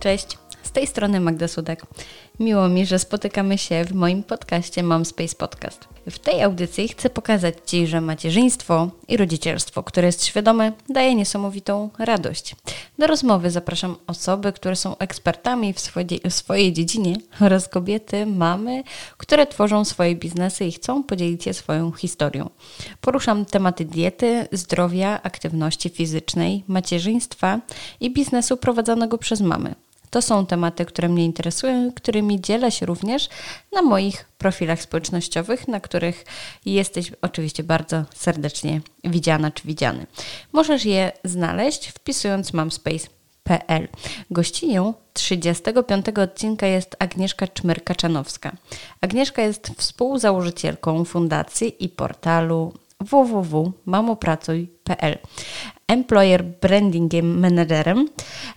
Cześć, z tej strony Magda Sudek. Miło mi, że spotykamy się w moim podcaście Mam Space Podcast. W tej audycji chcę pokazać Ci, że macierzyństwo i rodzicielstwo, które jest świadome, daje niesamowitą radość. Do rozmowy zapraszam osoby, które są ekspertami w swojej, w swojej dziedzinie oraz kobiety, mamy, które tworzą swoje biznesy i chcą podzielić się swoją historią. Poruszam tematy diety, zdrowia, aktywności fizycznej, macierzyństwa i biznesu prowadzonego przez mamy. To są tematy, które mnie interesują, którymi dzielę się również na moich profilach społecznościowych, na których jesteś oczywiście bardzo serdecznie widziana czy widziany. Możesz je znaleźć wpisując mamspace.pl. Gościnią 35 odcinka jest Agnieszka Czmyrka-Czanowska. Agnieszka jest współzałożycielką fundacji i portalu www.mamopracuj.pl employer brandingiem managerem.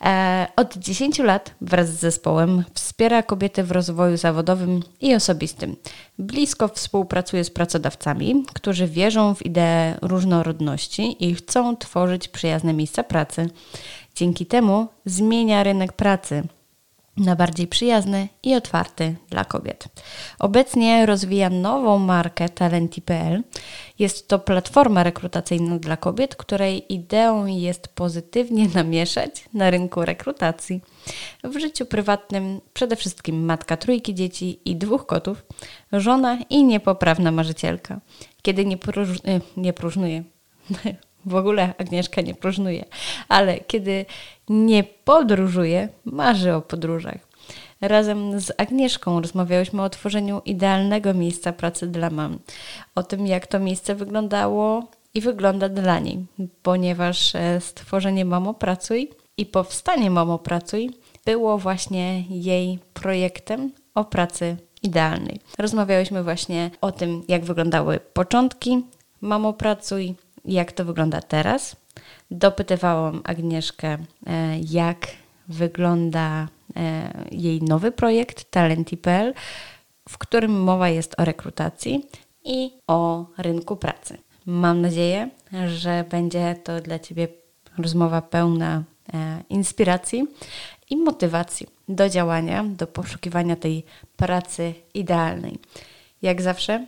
E, od 10 lat wraz z zespołem wspiera kobiety w rozwoju zawodowym i osobistym. Blisko współpracuje z pracodawcami, którzy wierzą w ideę różnorodności i chcą tworzyć przyjazne miejsca pracy. Dzięki temu zmienia rynek pracy na bardziej przyjazny i otwarty dla kobiet. Obecnie rozwija nową markę Talenti.pl. Jest to platforma rekrutacyjna dla kobiet, której ideą jest pozytywnie namieszać na rynku rekrutacji. W życiu prywatnym przede wszystkim matka trójki dzieci i dwóch kotów, żona i niepoprawna marzycielka. Kiedy nie, próż, nie próżnuje, w ogóle Agnieszka nie próżnuje, ale kiedy nie podróżuje, marzy o podróżach. Razem z Agnieszką rozmawiałyśmy o tworzeniu idealnego miejsca pracy dla mam, o tym, jak to miejsce wyglądało i wygląda dla niej, ponieważ e, stworzenie Mamo Pracuj i powstanie Mamo Pracuj było właśnie jej projektem o pracy idealnej. Rozmawiałyśmy właśnie o tym, jak wyglądały początki Mamo Pracuj, jak to wygląda teraz. Dopytywałam Agnieszkę, e, jak wygląda e, jej nowy projekt Talenti.pl, w którym mowa jest o rekrutacji i o rynku pracy. Mam nadzieję, że będzie to dla Ciebie rozmowa pełna e, inspiracji i motywacji do działania, do poszukiwania tej pracy idealnej. Jak zawsze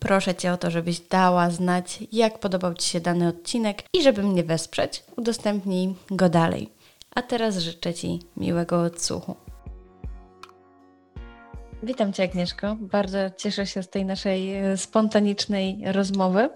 Proszę Cię o to, żebyś dała znać, jak podobał Ci się dany odcinek i żeby mnie wesprzeć, udostępnij go dalej. A teraz życzę Ci miłego odsłuchu. Witam Cię, Agnieszko. Bardzo cieszę się z tej naszej e, spontanicznej rozmowy.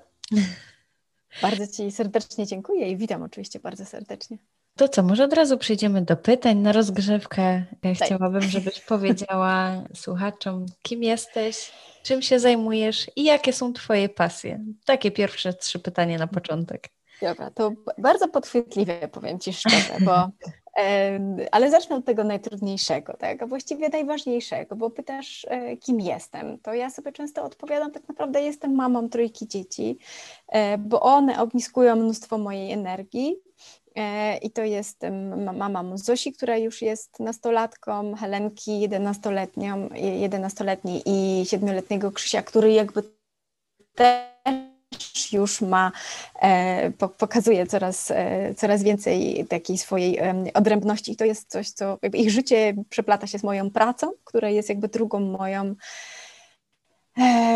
Bardzo Ci serdecznie dziękuję i witam oczywiście bardzo serdecznie. To co, może od razu przejdziemy do pytań na rozgrzewkę. Ja tak. chciałabym, żebyś powiedziała słuchaczom, kim jesteś, czym się zajmujesz i jakie są Twoje pasje. Takie pierwsze trzy pytania na początek. Dobra, to bardzo podchwytliwe, powiem Ci szczerze, bo, ale zacznę od tego najtrudniejszego, tak? a właściwie najważniejszego, bo pytasz, e, kim jestem. To ja sobie często odpowiadam, tak naprawdę jestem mamą trójki dzieci, e, bo one ogniskują mnóstwo mojej energii, I to jest mama Zosi, która już jest nastolatką, Helenki 11-letnią, 11-letniej i 7-letniego Krzysia, który jakby też już ma, e, pokazuje coraz, e, coraz więcej takiej swojej odrębności. I to jest coś, co ich życie przeplata się z moją pracą, która jest jakby drugą moją E,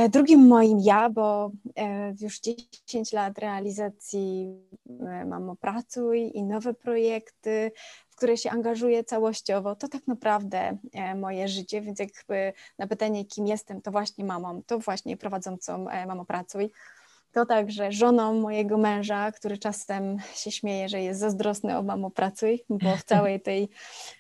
drugim moim ja, bo e, już 10 lat realizacji e, Mamo Pracuj i nowe projekty, w które się angażuję całościowo, to tak naprawdę moje życie, więc jakby na pytanie, kim jestem, to właśnie mamą, to właśnie prowadzącą Mamo Pracuj. To także żoną mojego męża, który czasem się śmieje, że jest zazdrosny o mamo pracuj, bo w całej tej,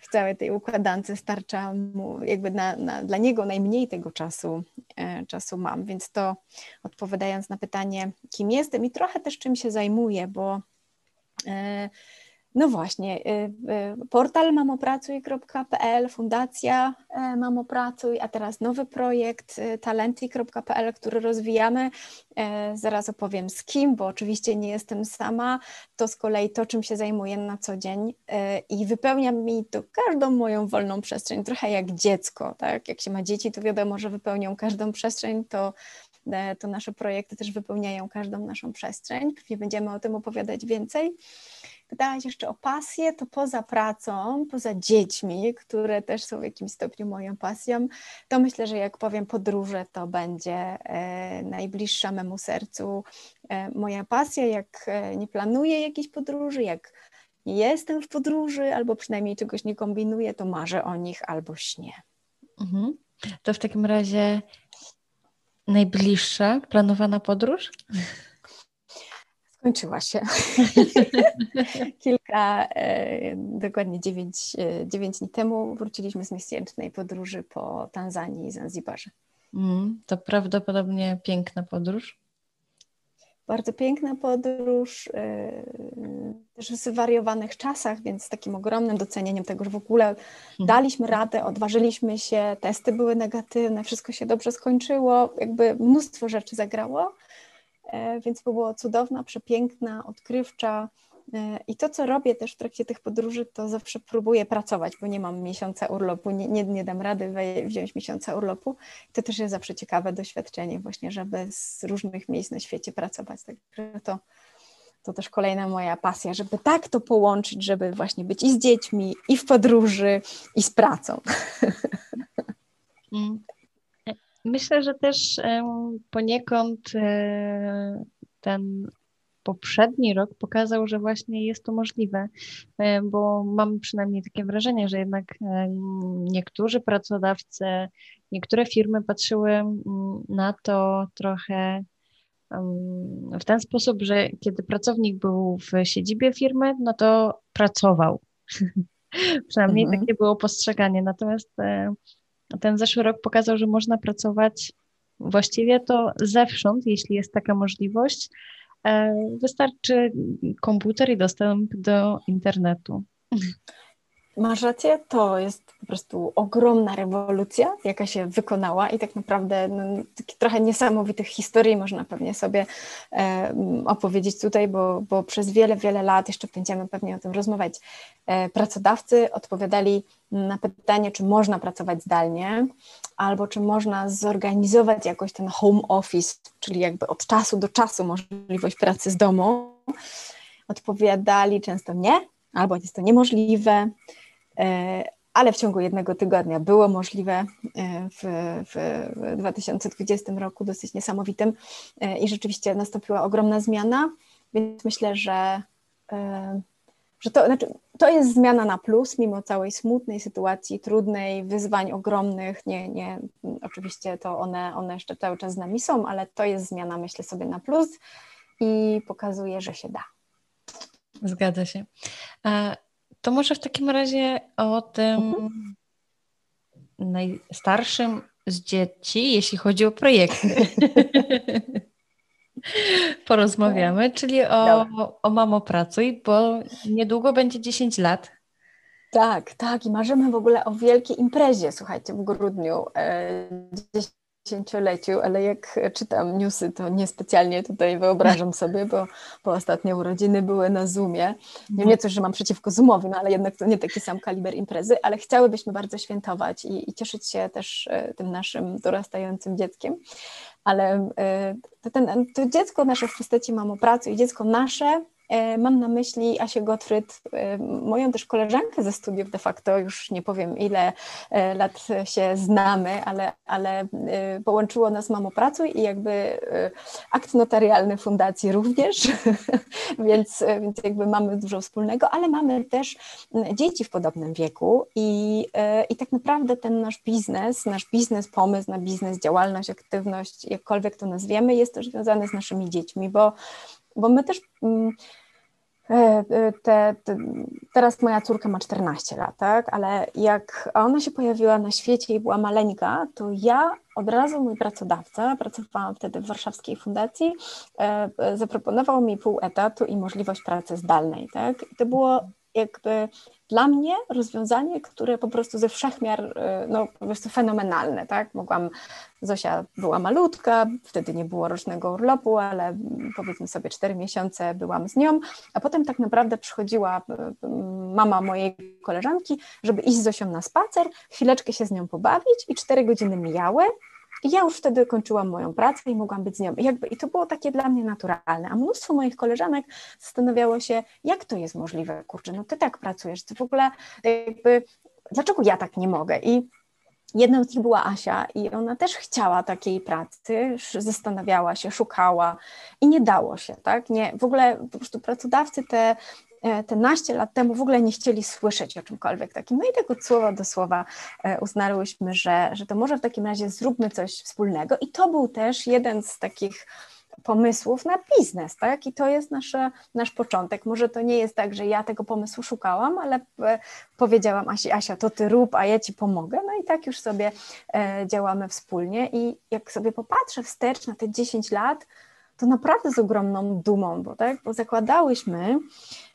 w całej tej układance starcza mu jakby na, na, dla niego najmniej tego czasu, e, czasu mam. Więc to odpowiadając na pytanie, kim jestem i trochę też czym się zajmuję, bo e, no właśnie, y, y, portal mamopracuj.pl, fundacja e, Mamopracuj, a teraz nowy projekt y, talenty.pl, który rozwijamy. E, zaraz opowiem z kim, bo oczywiście nie jestem sama. To z kolei to, czym się zajmuję na co dzień e, i wypełnia mi to każdą moją wolną przestrzeń, trochę jak dziecko, tak? Jak się ma dzieci, to wiadomo, że wypełnią każdą przestrzeń, to to nasze projekty też wypełniają każdą naszą przestrzeń. Pewnie będziemy o tym opowiadać więcej. Pytałaś jeszcze o pasję, to poza pracą, poza dziećmi, które też są w jakimś stopniu moją pasją, to myślę, że jak powiem podróże, to będzie e, najbliższa memu sercu e, moja pasja. Jak e, nie planuję jakiejś podróży, jak jestem w podróży, albo przynajmniej czegoś nie kombinuję, to marzę o nich albo śnię. Mhm. To w takim razie najbliższa planowana podróż? Skończyła się. Kilka, e, dokładnie dziewięć, e, dziewięć dni temu wróciliśmy z miesięcznej podróży po Tanzanii i Zanzibarze. Mm, to prawdopodobnie piękna podróż. Bardzo piękna podróż, e, też w zwariowanych czasach, więc z takim ogromnym docenieniem tego, że w ogóle hmm. daliśmy radę, odważyliśmy się, testy były negatywne, wszystko się dobrze skończyło, jakby mnóstwo rzeczy zagrało więc było cudowna, przepiękna, odkrywcza. E, I to, co robię też w trakcie tych podróży, to zawsze próbuję pracować, bo nie mam miesiąca urlopu, nie, nie, nie dam rady wziąć miesiąca urlopu. To też jest zawsze ciekawe doświadczenie, właśnie, żeby z różnych miejsc na świecie pracować. Także to, to też kolejna moja pasja, żeby tak to połączyć, żeby właśnie być i z dziećmi, i w podróży, i z pracą. Mm. Myślę, że też poniekąd e, ten poprzedni rok pokazał, że właśnie jest to możliwe, e, bo mam przynajmniej takie wrażenie, że jednak niektórzy pracodawcy, niektóre firmy patrzyły na to trochę w ten sposób, że kiedy pracownik był w siedzibie firmy, no to pracował. Przynajmniej mhm. takie było postrzeganie. Natomiast e, ten zeszły rok pokazał, że można pracować właściwie to zewsząd, jeśli jest taka możliwość. E, wystarczy komputer i dostęp do internetu. Masz rację, to jest po prostu ogromna rewolucja, jaka się wykonała i tak naprawdę no, trochę niesamowitych historii można pewnie sobie e, opowiedzieć tutaj, bo, bo przez wiele, wiele lat, jeszcze będziemy pewnie o tym rozmawiać, e, pracodawcy odpowiadali na pytanie, czy można pracować zdalnie, albo czy można zorganizować jakoś ten home office, czyli jakby od czasu do czasu możliwość pracy z domu. Odpowiadali często nie, albo jest to niemożliwe. E, ale w ciągu jednego tygodnia było możliwe e, w, w 2020 roku, dosyć niesamowitym e, i rzeczywiście nastąpiła ogromna zmiana, więc myślę, że, że to, znaczy, to jest zmiana na plus, mimo całej smutnej sytuacji, trudnej, wyzwań ogromnych, nie, nie, oczywiście to one, one jeszcze cały czas z nami są, ale to jest zmiana, myślę sobie, na plus i pokazuje, że się da. Zgadza się. To może w takim razie o tym mhm. najstarszym z dzieci, jeśli chodzi o projekty. Porozmawiamy, czyli o, o Mamo Pracuj, bo niedługo będzie 10 lat. Tak, tak. I marzymy w ogóle o wielkiej imprezie, słuchajcie, w grudniu. 10 dziesięcioleciu, ale jak czytam newsy, to niespecjalnie tutaj wyobrażam sobie, bo, bo ostatnie urodziny były na Zoomie. Nie, nie coś, że mam przeciwko Zoomowi, no ale jednak to nie taki sam kaliber imprezy, ale chciałybyśmy bardzo świętować i, i cieszyć się też e, tym naszym dorastającym dzieckiem. Ale e, to, ten, to dziecko nasze w postaci mamo pracy i dziecko nasze mam na myśli Asię Gottfried, e, moją też koleżankę ze studiów de facto, już nie powiem ile e, lat się znamy, ale, ale połączyło nas Mamo Pracuj i jakby akt notarialny fundacji również, więc, więc jakby mamy dużo wspólnego, ale mamy też dzieci w podobnym wieku i, i tak naprawdę ten nasz biznes, nasz biznes, pomysł na biznes, działalność, aktywność, jakkolwiek to nazwiemy, jest też związany z naszymi dziećmi, bo bo my też mm, E, e, te, te, teraz moja córka ma 14 lat, tak? ale jak ona się pojawiła na świecie i była maleńka, to ja od razu mój pracodawca, pracowałam wtedy w Warszawskiej Fundacji, e, zaproponował mi pół etatu i możliwość pracy zdalnej. Tak? I to było jakby dla mnie rozwiązanie, które po prostu ze wszechmiar, y, no po prostu fenomenalne, tak? Mogłam, Zosia była malutka, wtedy nie było rocznego urlopu, ale powiedzmy sobie cztery miesiące byłam z nią, a potem tak naprawdę przychodziła y, mama mojej koleżanki, żeby iść z Zosią na spacer, chwileczkę się z nią pobawić i cztery godziny mijały, Ja już wtedy kończyłam moją pracę i mogłam być z nią. I, jakby, I to było takie dla mnie naturalne. A mnóstwo moich koleżanek zastanawiało się, jak to jest możliwe, kurczę, no ty tak pracujesz, ty w ogóle jakby, dlaczego ja tak nie mogę? I Jedną z nich była Asia i ona też chciała takiej pracy, zastanawiała się, szukała i nie dało się, tak? Nie, w ogóle po prostu pracodawcy te te naście lat temu w ogóle nie chcieli słyszeć o czymkolwiek takim. No i tak od słowa do słowa e, uznałyśmy, że, że to może w takim razie zróbmy coś wspólnego. I to był też jeden z takich pomysłów na biznes, tak? I to jest nasze, nasz początek. Może to nie jest tak, że ja tego pomysłu szukałam, ale e, powiedziałam Asi, Asia, to ty rób, a ja ci pomogę. No i tak już sobie działamy wspólnie. I jak sobie popatrzę wstecz na te 10 lat, to naprawdę z ogromną dumą, bo, tak? bo zakładałyśmy, E, e,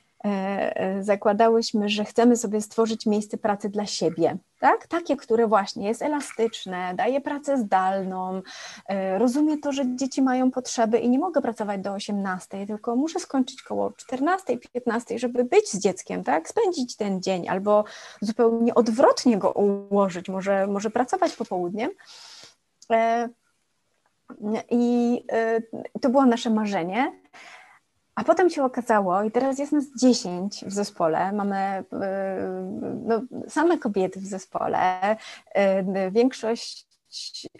zakładałyśmy, że chcemy sobie stworzyć miejsce pracy dla siebie, tak? Takie, które właśnie jest elastyczne, daje pracę zdalną, e, rozumie to, że dzieci mają potrzeby i nie mogę pracować do 18, tylko muszę skończyć koło 14, 15, żeby być z dzieckiem, tak? Spędzić ten dzień albo zupełnie odwrotnie go ułożyć, może, może pracować popołudniem. I to było nasze marzenie. A potem się okazało, i teraz jest nas 10 w zespole, mamy y, no, same kobiety w zespole, y,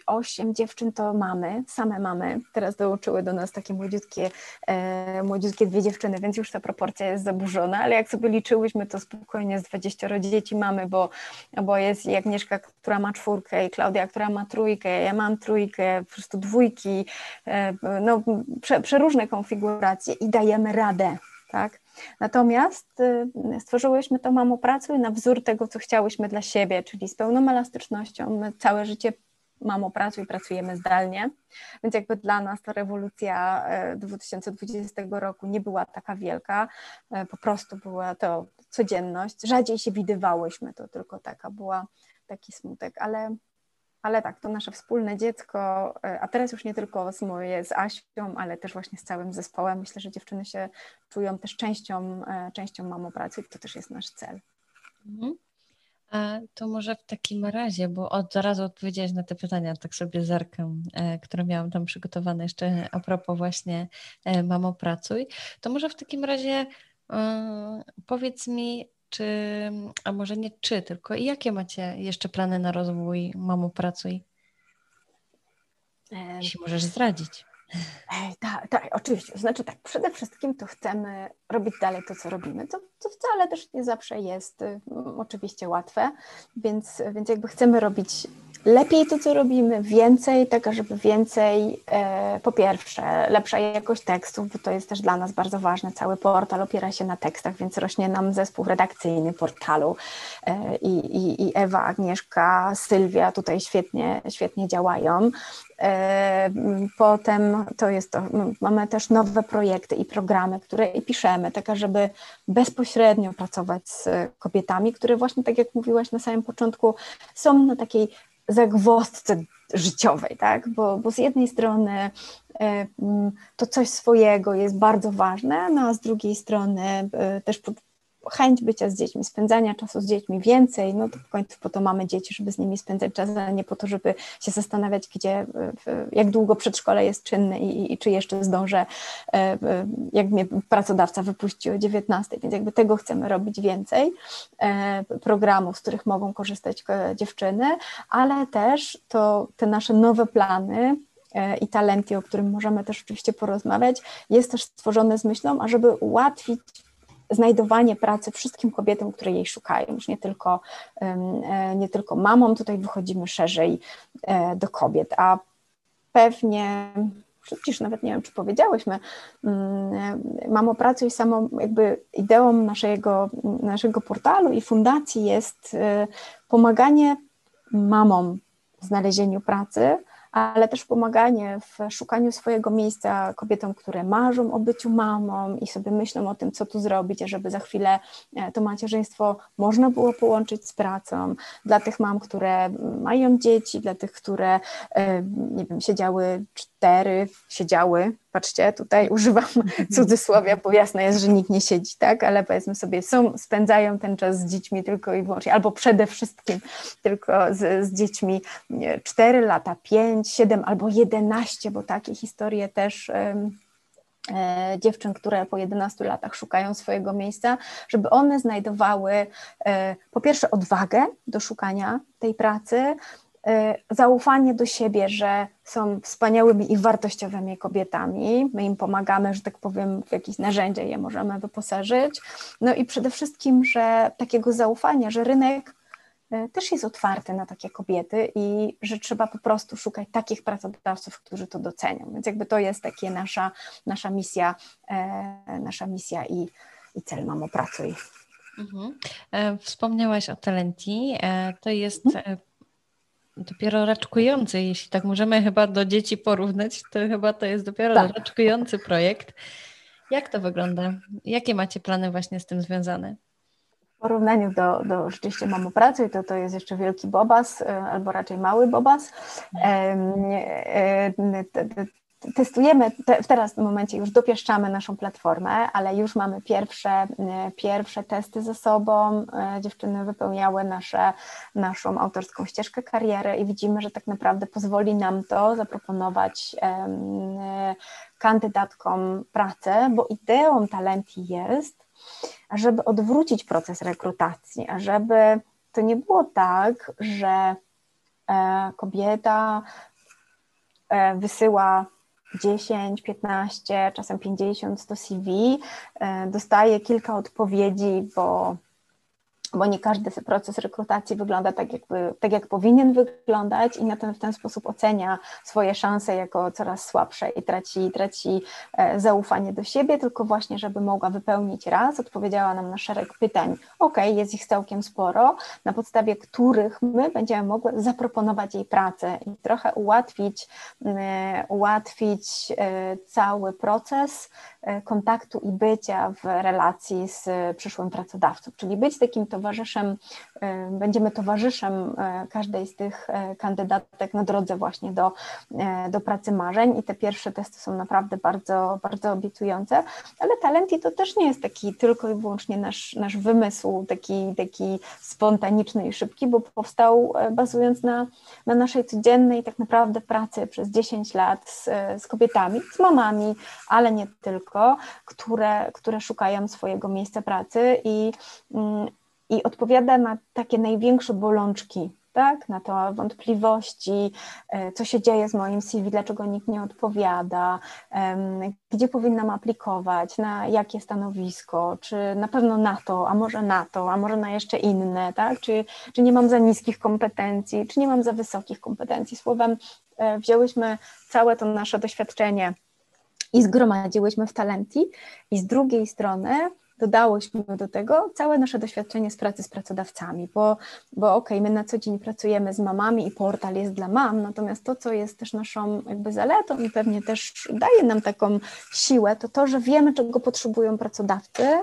osiem dziewczyn to mamy, same mamy. Teraz dołączyły do nas takie młodziutkie, e, młodziutkie dwie dziewczyny, więc już ta proporcja jest zaburzona, ale jak sobie liczyłyśmy, to spokojnie z 20 dzieci mamy, bo, bo jest i Agnieszka, która ma czwórkę i Klaudia, która ma trójkę, ja mam trójkę, po prostu dwójki, e, no prze, przeróżne konfiguracje i dajemy radę, tak? Natomiast y, stworzyłyśmy to Mamo Pracuj na wzór tego, co chciałyśmy dla siebie, czyli z pełną elastycznością. My całe życie mamo pracuj, pracujemy zdalnie, więc jakby dla nas ta rewolucja 2020 e, roku nie była taka wielka, e, po prostu była to codzienność, rzadziej się widywałyśmy, to tylko taka była taki smutek, ale, ale tak, to nasze wspólne dziecko, e, a teraz już nie tylko z moje, z Asią, ale też właśnie z całym zespołem, myślę, że dziewczyny się czują też częścią, częścią mamo pracy to też jest nasz cel. Mhm. A to może w takim razie, bo od zaraz odpowiedziałeś na te pytania, tak sobie zerkam, e, które miałam tam przygotowane jeszcze a propos właśnie e, Mamo Pracuj, to może w takim razie e, powiedz mi, czy, a może nie czy, tylko jakie macie jeszcze plany na rozwój Mamo Pracuj? Jeśli możesz zdradzić. Tak, tak, oczywiście. Znaczy tak, przede wszystkim to chcemy robić dalej to, co robimy, co, co wcale też nie zawsze jest y, oczywiście łatwe, więc, więc jakby chcemy robić lepiej to, co robimy, więcej, tak żeby więcej, e, po pierwsze, lepsza jakość tekstów, bo to jest też dla nas bardzo ważne. Cały portal opiera się na tekstach, więc rośnie nam zespół redakcyjny portalu e, i, i, i Ewa, Agnieszka, Sylwia tutaj świetnie, świetnie działają. E, potem to jest to, mamy też nowe projekty i programy, które piszemy, tak żeby bezpośrednio pracować z kobietami, które właśnie, tak jak mówiłaś na samym początku, są na takiej zagwozdce życiowej, tak? Bo, bo z jednej strony e, to coś swojego jest bardzo ważne, no a z drugiej strony e, też chęć bycia z dziećmi, spędzania czasu z dziećmi więcej, no to w końcu po to mamy dzieci, żeby z nimi spędzać czas, a nie po to, żeby się zastanawiać, gdzie, jak długo przedszkole jest czynne i, i czy jeszcze zdążę, e, jak mnie pracodawca wypuści o 19, więc jakby tego chcemy robić więcej, e, programów, z których mogą korzystać dziewczyny, ale też to te nasze nowe plany, e, i talenty, o którym możemy też oczywiście porozmawiać, jest też stworzone z myślą, ażeby ułatwić znajdowanie pracy wszystkim kobietom, które jej szukają, już nie tylko, e, nie tylko mamom, tutaj wychodzimy szerzej e, do kobiet, a pewnie przecież nawet nie wiem, czy powiedziałyśmy, mm, Mamo Pracuj samą jakby ideą naszego, naszego portalu i fundacji jest e, pomaganie mamom w znalezieniu pracy, ale też pomaganie w szukaniu swojego miejsca kobietom, które marzą o byciu mamą i sobie myślą o tym, co tu zrobić, żeby za chwilę e, to macierzyństwo można było połączyć z pracą. Dla tych mam, które mają dzieci, dla tych, które, e, nie wiem, siedziały cztery, siedziały patrzcie, tutaj używam cudzysłowia, bo jasne jest, że nikt nie siedzi, tak, ale powiedzmy sobie, są, spędzają ten czas z dziećmi tylko i wyłącznie, albo przede wszystkim tylko z, z dziećmi 4 lata, 5, 7 albo 11, bo takie historie też E, dziewczyn, które po 11 latach szukają swojego miejsca, żeby one znajdowały e, po pierwsze odwagę do szukania tej pracy, zaufanie do siebie, że są wspaniałymi i wartościowymi kobietami. My im pomagamy, że tak powiem, w jakieś narzędzia je możemy wyposażyć. No i przede wszystkim, że takiego zaufania, że rynek E, też jest otwarty na takie kobiety i że trzeba po prostu szukać takich pracodawców, którzy to docenią. Więc jakby to jest takie nasza, nasza misja, e, nasza misja i, i cel Mamo Pracuj. Mhm. E, wspomniałaś o Talenti. To jest mhm. Dopiero raczkujący, jeśli tak możemy chyba do dzieci porównać, to chyba to jest dopiero tak. raczkujący projekt. Jak to wygląda? Jakie macie plany właśnie z tym związane? W porównaniu do, do rzeczywiście mamopracy, to to jest jeszcze wielki bobas, e, albo raczej mały bobas. Testujemy, w teraz w tym momencie już dopieszczamy naszą platformę, ale już mamy pierwsze, e, pierwsze testy ze sobą. Dziewczyny wypełniały nasze, naszą autorską ścieżkę kariery i widzimy, że tak naprawdę pozwoli nam to zaproponować kandydatkom pracę, bo ideą Talenti jest, żeby odwrócić proces rekrutacji, żeby to nie było tak, że e, kobieta e, wysyła 10, 15, czasem 50 do CV, dostaje kilka odpowiedzi, bo bo nie każdy proces rekrutacji wygląda tak, jakby, tak jak powinien wyglądać i na ten, w ten sposób ocenia swoje szanse jako coraz słabsze i traci, traci e, zaufanie do siebie, tylko właśnie, żeby mogła wypełnić raz, odpowiedziała nam na szereg pytań, ok, jest ich całkiem sporo, na podstawie których my będziemy mogły zaproponować jej pracę i trochę ułatwić, e, ułatwić e, cały proces kontaktu i bycia w relacji z przyszłym pracodawcą, czyli być takim to towarzyszem, e, będziemy towarzyszem e, każdej z tych e, kandydatek na drodze właśnie do, do pracy marzeń. I te pierwsze testy są naprawdę bardzo, bardzo obiecujące, ale Talenti to też nie jest taki tylko i wyłącznie nasz, nasz wymysł, taki, taki spontaniczny i szybki, bo powstał bazując na, na naszej codziennej tak naprawdę pracy przez 10 lat z, z kobietami, z mamami, ale nie tylko, które, które szukają swojego miejsca pracy i, mm, i odpowiada na takie największe bolączki, tak? na to wątpliwości, e, co się dzieje z moim CV, dlaczego nikt nie odpowiada, gdzie powinnam aplikować, na jakie stanowisko, czy na pewno na to, a może na to, a może na jeszcze inne, tak? czy, czy nie mam za niskich kompetencji, czy nie mam za wysokich kompetencji. Słowem, e, wzięłyśmy całe to nasze doświadczenie i zgromadziłyśmy w Talenti i z drugiej strony dodałyśmy do tego całe nasze doświadczenie z pracy z pracodawcami, bo, bo okej, okay, my na co dzień pracujemy z mamami i portal jest dla mam, natomiast to, co jest też naszą jakby zaletą i pewnie też daje nam taką siłę, to to, że wiemy, czego potrzebują pracodawcy,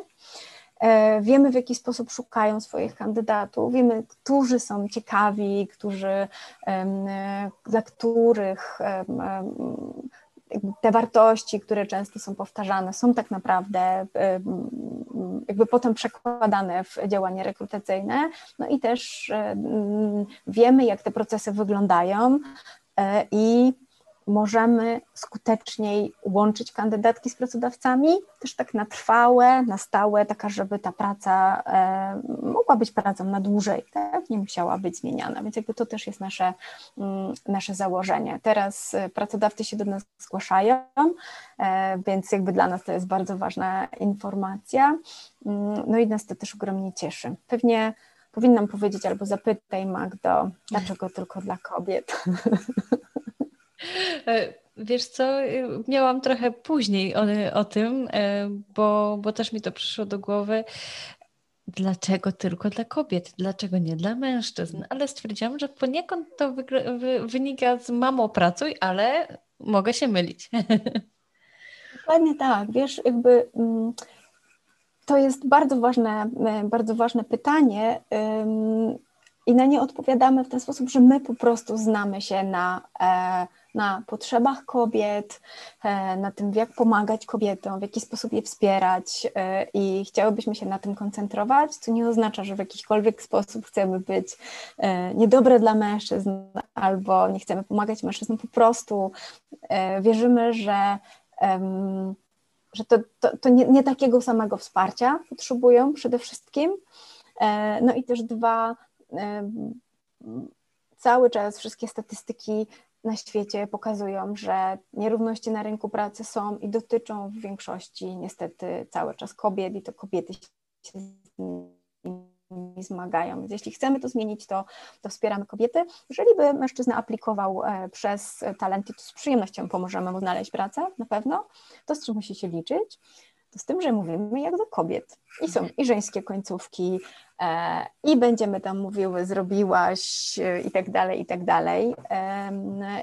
e, Wiemy, w jaki sposób szukają swoich kandydatów, wiemy, którzy są ciekawi, którzy, dla których te wartości, które często są powtarzane, są tak naprawdę jakby potem przekładane w działanie rekrutacyjne. No i też wiemy, jak te procesy wyglądają e, i możemy skuteczniej łączyć kandydatki z pracodawcami, też tak na trwałe, na stałe, taka, żeby ta praca e, mogła być pracą na dłużej, tak? nie musiała być zmieniana, więc jakby to też jest nasze, mm, nasze założenie. Teraz e, pracodawcy się do nas zgłaszają, e, więc jakby dla nas to jest bardzo ważna informacja, mm, no i nas to też ogromnie cieszy. Pewnie powinnam powiedzieć albo zapytaj Magdo, dlaczego tylko dla kobiet? E, wiesz co, e, miałam trochę później o, o tym, e, bo, bo też mi to przyszło do głowy. Dlaczego tylko dla kobiet? Dlaczego nie dla mężczyzn? Ale stwierdziłam, że poniekąd to wynika z mamo pracuj, ale mogę się mylić. Dokładnie tak. Wiesz, jakby mm, to jest bardzo ważne, bardzo ważne pytanie i na nie odpowiadamy w ten sposób, że my po prostu znamy się na na potrzebach kobiet, e, na tym, jak pomagać kobietom, w jaki sposób je wspierać e, i chciałybyśmy się na tym koncentrować, co nie oznacza, że w jakikolwiek sposób chcemy być e, niedobre dla mężczyzn albo nie chcemy pomagać mężczyznom. Po prostu wierzymy, że że to, to, to nie, nie, takiego samego wsparcia potrzebują przede wszystkim. No i też dwa, cały czas wszystkie statystyki na świecie pokazują, że nierówności na rynku pracy są i dotyczą w większości niestety cały czas kobiet i to kobiety się zmagają. Więc jeśli chcemy to zmienić, to, to wspieramy kobiety. Jeżeli by mężczyzna aplikował e, przez talenty, to z przyjemnością pomożemy mu znaleźć pracę, na pewno. To z czym musi się liczyć z tym, że mówimy jak do kobiet. I są i żeńskie końcówki, e, i będziemy tam mówiły zrobiłaś e, i tak dalej, i tak dalej. E,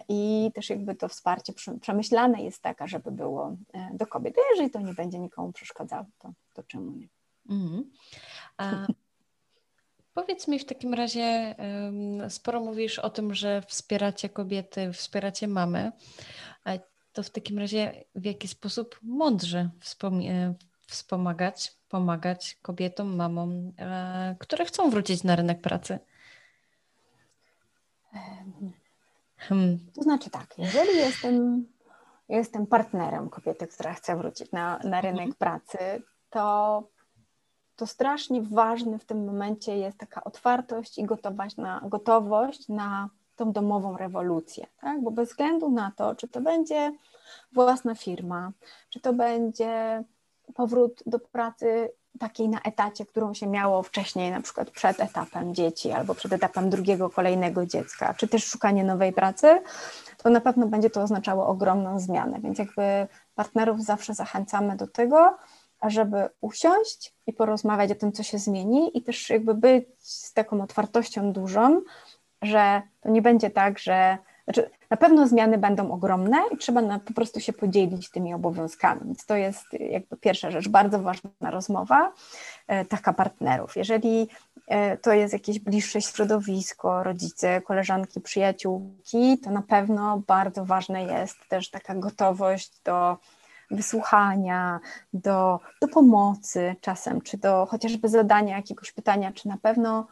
I też jakby to wsparcie przemyślane jest taka, żeby było e, do kobiet. A jeżeli to nie będzie nikomu przeszkadzało, to, to czemu nie? Mhm. A... Powiedz mi w takim razie, sporo mówisz o tym, że wspieracie kobiety, wspieracie mamy to w takim razie w jaki sposób mądrze e, wspomagać, pomagać kobietom, mamom, e, które chcą wrócić na rynek pracy? Hmm. To znaczy tak, jeżeli jestem, jestem partnerem kobiety, która chce wrócić na, na rynek mhm. pracy, to, to strasznie ważny w tym momencie jest taka otwartość i gotowość na, gotowość na tą domową rewolucję, tak? bo bez względu na to, czy to będzie własna firma, czy to będzie powrót do pracy takiej na etacie, którą się miało wcześniej, na przykład przed etapem dzieci albo przed etapem drugiego, kolejnego dziecka, czy też szukanie nowej pracy, to na pewno będzie to oznaczało ogromną zmianę. Więc jakby partnerów zawsze zachęcamy do tego, żeby usiąść i porozmawiać o tym, co się zmieni, i też jakby być z taką otwartością dużą, że to nie będzie tak, że znaczy, na pewno zmiany będą ogromne i trzeba na, po prostu się podzielić tymi obowiązkami. Więc to jest jakby pierwsza rzecz, bardzo ważna rozmowa e, taka partnerów. Jeżeli e, to jest jakieś bliższe środowisko, rodzice, koleżanki, przyjaciółki, to na pewno bardzo ważna jest też taka gotowość do wysłuchania, do, do pomocy czasem, czy do chociażby zadania jakiegoś pytania, czy na pewno,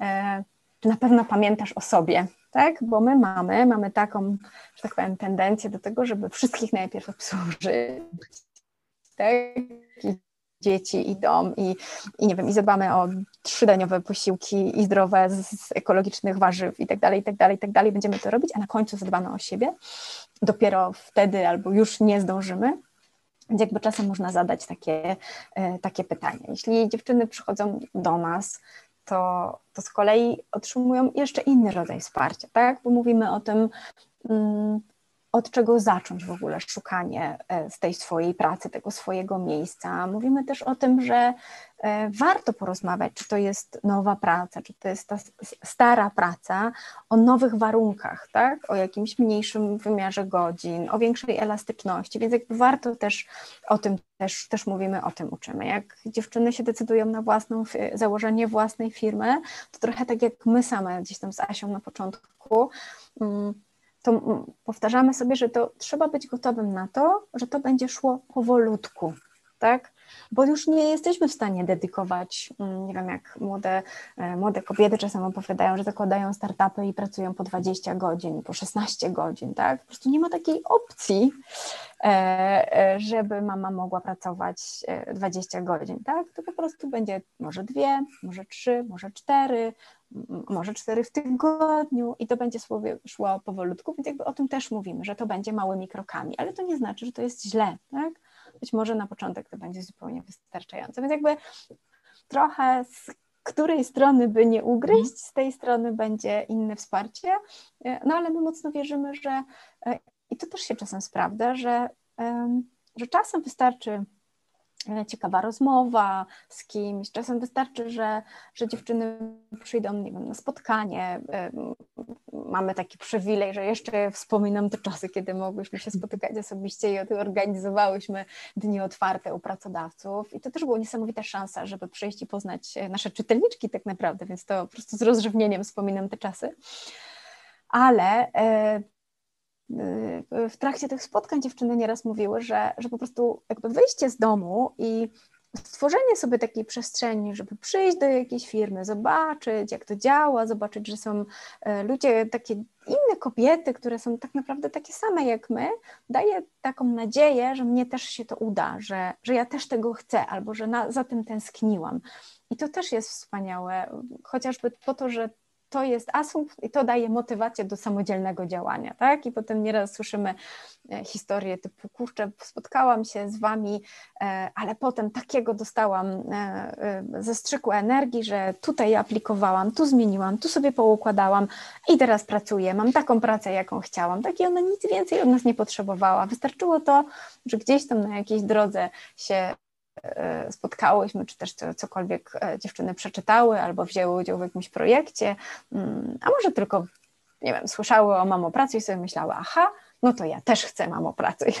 e, czy na pewno pamiętasz o sobie, tak? Bo my mamy, mamy taką, że tak powiem, tendencję do tego, żeby wszystkich najpierw obsłużyć, tak? I dzieci i dom i, i nie wiem, i zadbamy o trzydaniowe posiłki i zdrowe z, z ekologicznych warzyw i tak dalej, i tak dalej, i tak dalej. Będziemy to robić, a na końcu zadbamy o siebie. Dopiero wtedy albo już nie zdążymy. Więc jakby czasem można zadać takie, e, takie pytanie. Jeśli dziewczyny przychodzą do nas to, to z kolei otrzymują jeszcze inny rodzaj wsparcia, tak? Bo mówimy o tym, mm, od czego zacząć w ogóle szukanie e, z tej swojej pracy, tego swojego miejsca. Mówimy też o tym, że e, warto porozmawiać, czy to jest nowa praca, czy to jest ta stara praca, o nowych warunkach, tak? o jakimś mniejszym wymiarze godzin, o większej elastyczności, więc jakby warto też o tym też, też mówimy, o tym uczymy. Jak dziewczyny się decydują na własną, założenie własnej firmy, to trochę tak jak my same gdzieś tam z Asią na początku, mm, to powtarzamy sobie, że to trzeba być gotowym na to, że to będzie szło powolutku, tak? Bo już nie jesteśmy w stanie dedykować, mm, nie wiem, jak młode, e, młode kobiety czasem opowiadają, że zakładają startupy i pracują po 20 godzin, po 16 godzin, tak? Po prostu nie ma takiej opcji, e, e, żeby mama mogła pracować 20 godzin, tak? To po prostu będzie może dwie, może trzy, może cztery, może cztery w tygodniu i to będzie szło powolutku, więc jakby o tym też mówimy, że to będzie małymi krokami, ale to nie znaczy, że to jest źle, tak? Być może na początek to będzie zupełnie wystarczające, więc jakby trochę z której strony by nie ugryźć, z tej strony będzie inne wsparcie, no ale my mocno wierzymy, że e, i to też się czasem sprawdza, że, że czasem wystarczy E, ciekawa rozmowa z kimś. Czasem wystarczy, że, że dziewczyny przyjdą nie wiem, na spotkanie. E, mamy taki przywilej, że jeszcze wspominam te czasy, kiedy mogłyśmy się spotykać osobiście i organizowałyśmy dni otwarte u pracodawców. I to też była niesamowita szansa, żeby przyjść i poznać e, nasze czytelniczki tak naprawdę, więc to po prostu z rozrzewnieniem wspominam te czasy. Ale w trakcie tych spotkań dziewczyny nieraz mówiły, że, że po prostu jakby wyjście z domu i stworzenie sobie takiej przestrzeni, żeby przyjść do jakiejś firmy, zobaczyć, jak to działa, zobaczyć, że są e, ludzie, takie inne kobiety, które są tak naprawdę takie same jak my, daje taką nadzieję, że mnie też się to uda, że, że ja też tego chcę, albo że na, za tym tęskniłam. I to też jest wspaniałe, chociażby po to, że to jest asumpt i to daje motywację do samodzielnego działania, tak? I potem nieraz słyszymy e, historie typu, kurczę, spotkałam się z wami, e, ale potem takiego dostałam e, zastrzyku energii, że tutaj aplikowałam, tu zmieniłam, tu sobie poukładałam i teraz pracuję, mam taką pracę, jaką chciałam, tak? I ona nic więcej od nas nie potrzebowała. Wystarczyło to, że gdzieś tam na jakiejś drodze się spotkałyśmy, czy też cokolwiek e, dziewczyny przeczytały albo wzięły udział w jakimś projekcie, mm, a może tylko, nie wiem, słyszały o mamo pracy i sobie myślały, aha, no to ja też chcę mamo pracy.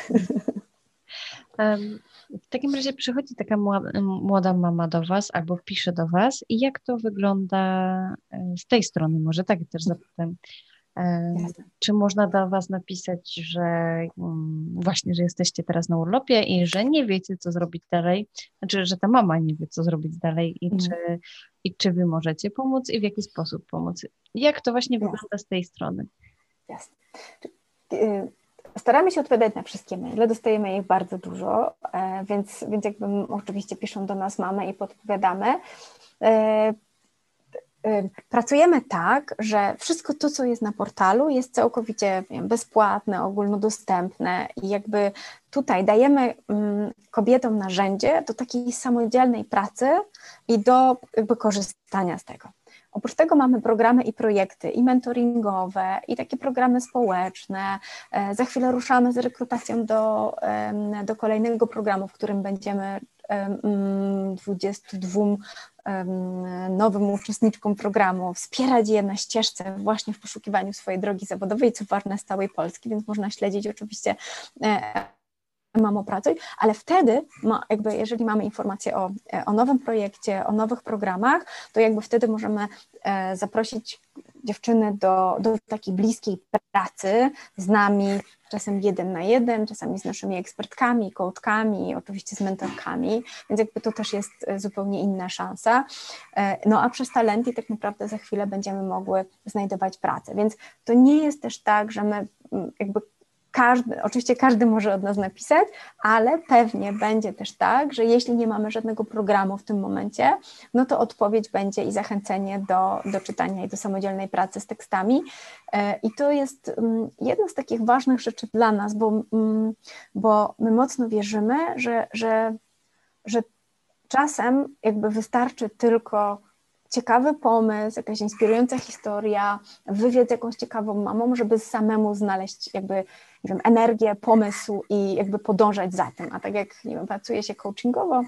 W takim razie przychodzi taka młoda mama do Was albo pisze do Was i jak to wygląda e, z tej strony? Może tak też zapytam. Czy można do Was napisać, że um, właśnie, że jesteście teraz na urlopie i że nie wiecie, co zrobić dalej? Znaczy, że ta mama nie wie, co zrobić dalej i, mm. czy, i czy Wy możecie pomóc i w jaki sposób pomóc? Jak to właśnie Jasne. wygląda z tej strony? Jasne. Y, staramy się odpowiadać na wszystkie maile, dostajemy ich bardzo dużo, e, więc, więc jakby oczywiście piszą do nas mamy i podpowiadamy. Pracujemy tak, że wszystko to, co jest na portalu, jest całkowicie wiem, bezpłatne, ogólnodostępne i jakby tutaj dajemy kobietom narzędzie do takiej samodzielnej pracy i do korzystania z tego. Oprócz tego mamy programy i projekty i mentoringowe, i takie programy społeczne. E, za chwilę ruszamy z rekrutacją do, do kolejnego programu, w którym będziemy 22 nowym uczestniczkom programu, wspierać je na ścieżce właśnie w poszukiwaniu swojej drogi zawodowej, co ważne z całej Polski, więc można śledzić oczywiście e, Mamo Pracuj, ale wtedy, jakby jeżeli mamy informacje o, o nowym projekcie, o nowych programach, to jakby wtedy możemy e, zaprosić dziewczyny do, do takiej bliskiej pracy z nami, czasem jeden na jeden, czasami z naszymi ekspertkami, coachkami, oczywiście z mentorkami, więc jakby to też jest e, zupełnie inna szansa. E, no a przez talenty tak naprawdę za chwilę będziemy mogły znajdować pracę, więc to nie jest też tak, że my jakby każdy, oczywiście każdy może od nas napisać, ale pewnie będzie też tak, że jeśli nie mamy żadnego programu w tym momencie, no to odpowiedź będzie i zachęcenie do, do czytania i do samodzielnej pracy z tekstami. E, I to jest mm, jedna z takich ważnych rzeczy dla nas, bo, mm, bo my mocno wierzymy, że, że, że czasem jakby wystarczy tylko ciekawy pomysł, jakaś inspirująca historia, wywiad z jakąś ciekawą mamą, żeby samemu znaleźć jakby nie wiem, energię, pomysł i jakby podążać za tym. A tak jak nie wiem, pracuje się coachingowo,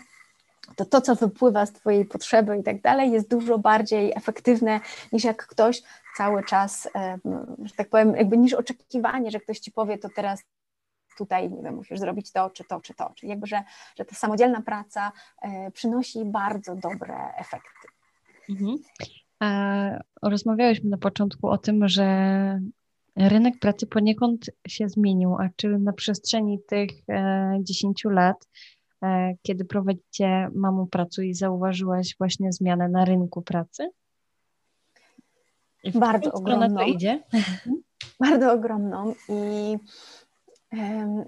to to, co wypływa z Twojej potrzeby i tak dalej, jest dużo bardziej efektywne niż jak ktoś cały czas, że tak powiem, jakby niż oczekiwanie, że ktoś Ci powie, to teraz tutaj, nie wiem, musisz zrobić to, czy to, czy to. Czyli jakby, że, że ta samodzielna praca e, przynosi bardzo dobre efekty. Mhm. rozmawiałyśmy na początku o tym, że rynek pracy poniekąd się zmienił, a czy na przestrzeni tych e, 10 lat, e, kiedy prowadzicie Mamu Pracuj, zauważyłaś właśnie zmianę na rynku pracy? Bardzo ogromną. to idzie? Bardzo ogromną i,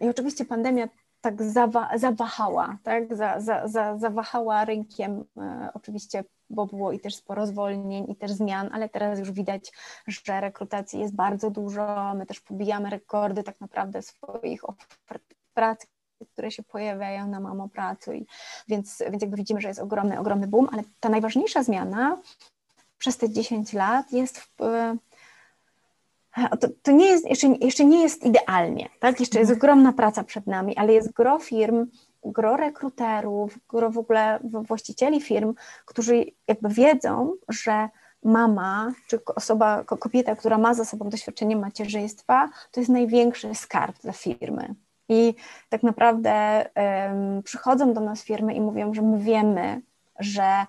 i oczywiście pandemia tak zawa zawahała, tak? Za, za, za, zawahała rynkiem e, oczywiście, bo było i też sporo zwolnień, i też zmian, ale teraz już widać, że rekrutacji jest bardzo dużo, my też pobijamy rekordy tak naprawdę swoich ofert pracy, które się pojawiają na Mamo Pracuj, więc, więc jakby widzimy, że jest ogromny, ogromny boom, ale ta najważniejsza zmiana przez te 10 lat jest w, to, to, nie jest, jeszcze, jeszcze nie jest idealnie, tak? Jeszcze jest mhm. ogromna praca przed nami, ale jest gro firm, gro rekruterów, gro w ogóle właścicieli firm, którzy jakby wiedzą, że mama, czy osoba, kobieta, która ma za sobą doświadczenie macierzyństwa, to jest największy skarb dla firmy. I tak naprawdę um, przychodzą do nas firmy i mówią, że my wiemy, że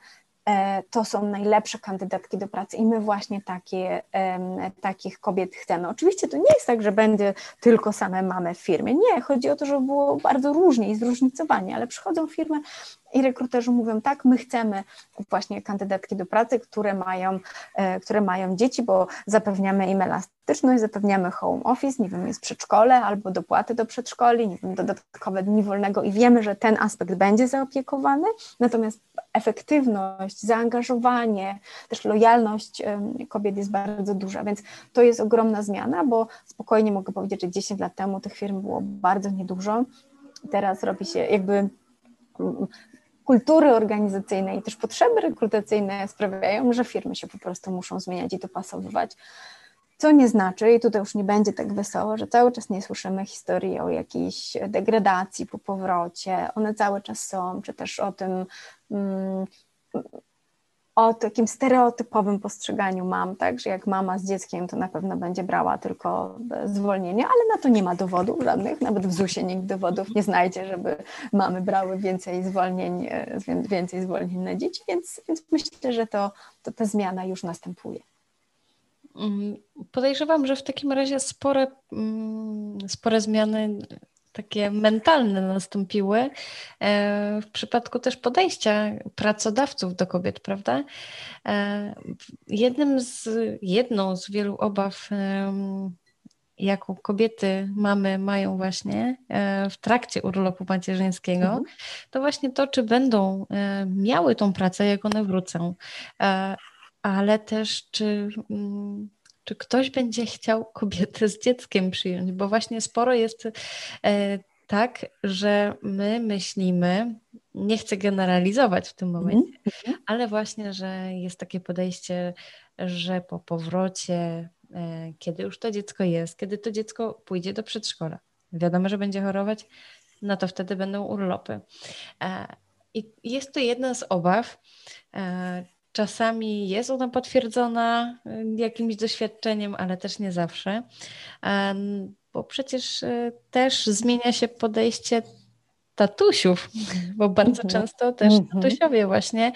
to są najlepsze kandydatki do pracy i my właśnie takie, takich kobiet chcemy. Oczywiście to nie jest tak, że będzie tylko same mamy w firmie. Nie, chodzi o to, żeby było bardzo różnie i zróżnicowanie, ale przychodzą firmy i rekruterzy mówią tak, my chcemy właśnie kandydatki do pracy, które mają, e, które mają dzieci, bo zapewniamy im elastyczność, zapewniamy home office, nie wiem, jest przedszkole albo dopłaty do przedszkoli, nie wiem, dodatkowe dni wolnego i wiemy, że ten aspekt będzie zaopiekowany, natomiast efektywność, zaangażowanie, też lojalność kobiet jest bardzo duża, więc to jest ogromna zmiana, bo spokojnie mogę powiedzieć, że 10 lat temu tych firm było bardzo niedużo, teraz robi się jakby kultury organizacyjnej i też potrzeby rekrutacyjne sprawiają, że firmy się po prostu muszą zmieniać i dopasowywać. Co nie znaczy, i tutaj już nie będzie tak wesoło, że cały czas nie słyszymy historii o jakiejś degradacji po powrocie. One cały czas są, czy też o tym, mm, o takim stereotypowym postrzeganiu mam, tak, że jak mama z dzieckiem, to na pewno będzie brała tylko zwolnienie, ale na to nie ma dowodów żadnych, nawet w ZUS-ie nikt dowodów nie znajdzie, żeby mamy brały więcej zwolnień, e, więcej zwolnień na dzieci, więc, więc myślę, że to, to ta zmiana już następuje. Mm, podejrzewam, że w takim razie spore, mm, spore zmiany takie mentalne nastąpiły e, w przypadku też podejścia pracodawców do kobiet, prawda? E, jednym z, jedną z wielu obaw, jaką kobiety, mamy mają właśnie e, w trakcie urlopu macierzyńskiego, mhm. to właśnie to, czy będą miały tą pracę, jak one wrócą, ale też czy mm, czy ktoś będzie chciał kobietę z dzieckiem przyjąć, bo właśnie sporo jest e, tak, że my myślimy, nie chcę generalizować w tym mhm, momencie, mm-hmm. ale właśnie, że jest takie podejście, że po powrocie, e, kiedy już to dziecko jest, kiedy to dziecko pójdzie do przedszkola, wiadomo, że będzie chorować, no to wtedy będą urlopy. E, I jest to jedna z obaw, Czasami jest ona potwierdzona y, jakimś doświadczeniem, ale też nie zawsze, bo przecież y, też zmienia się podejście tatusiów, bo bardzo mhm. często też mhm. tatusiowie właśnie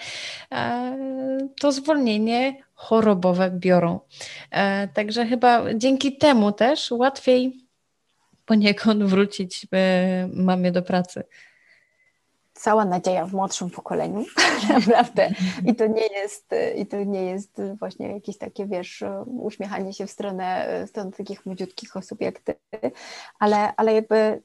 to zwolnienie chorobowe biorą. E, także chyba dzięki temu też łatwiej poniekąd wrócić mamie do pracy cała nadzieja w młodszym pokoleniu, naprawdę. I to nie jest, i to nie jest właśnie jakieś takie, wiesz, uśmiechanie się w stronę, w stronę takich młodziutkich osób jak ty, ale, ale jakby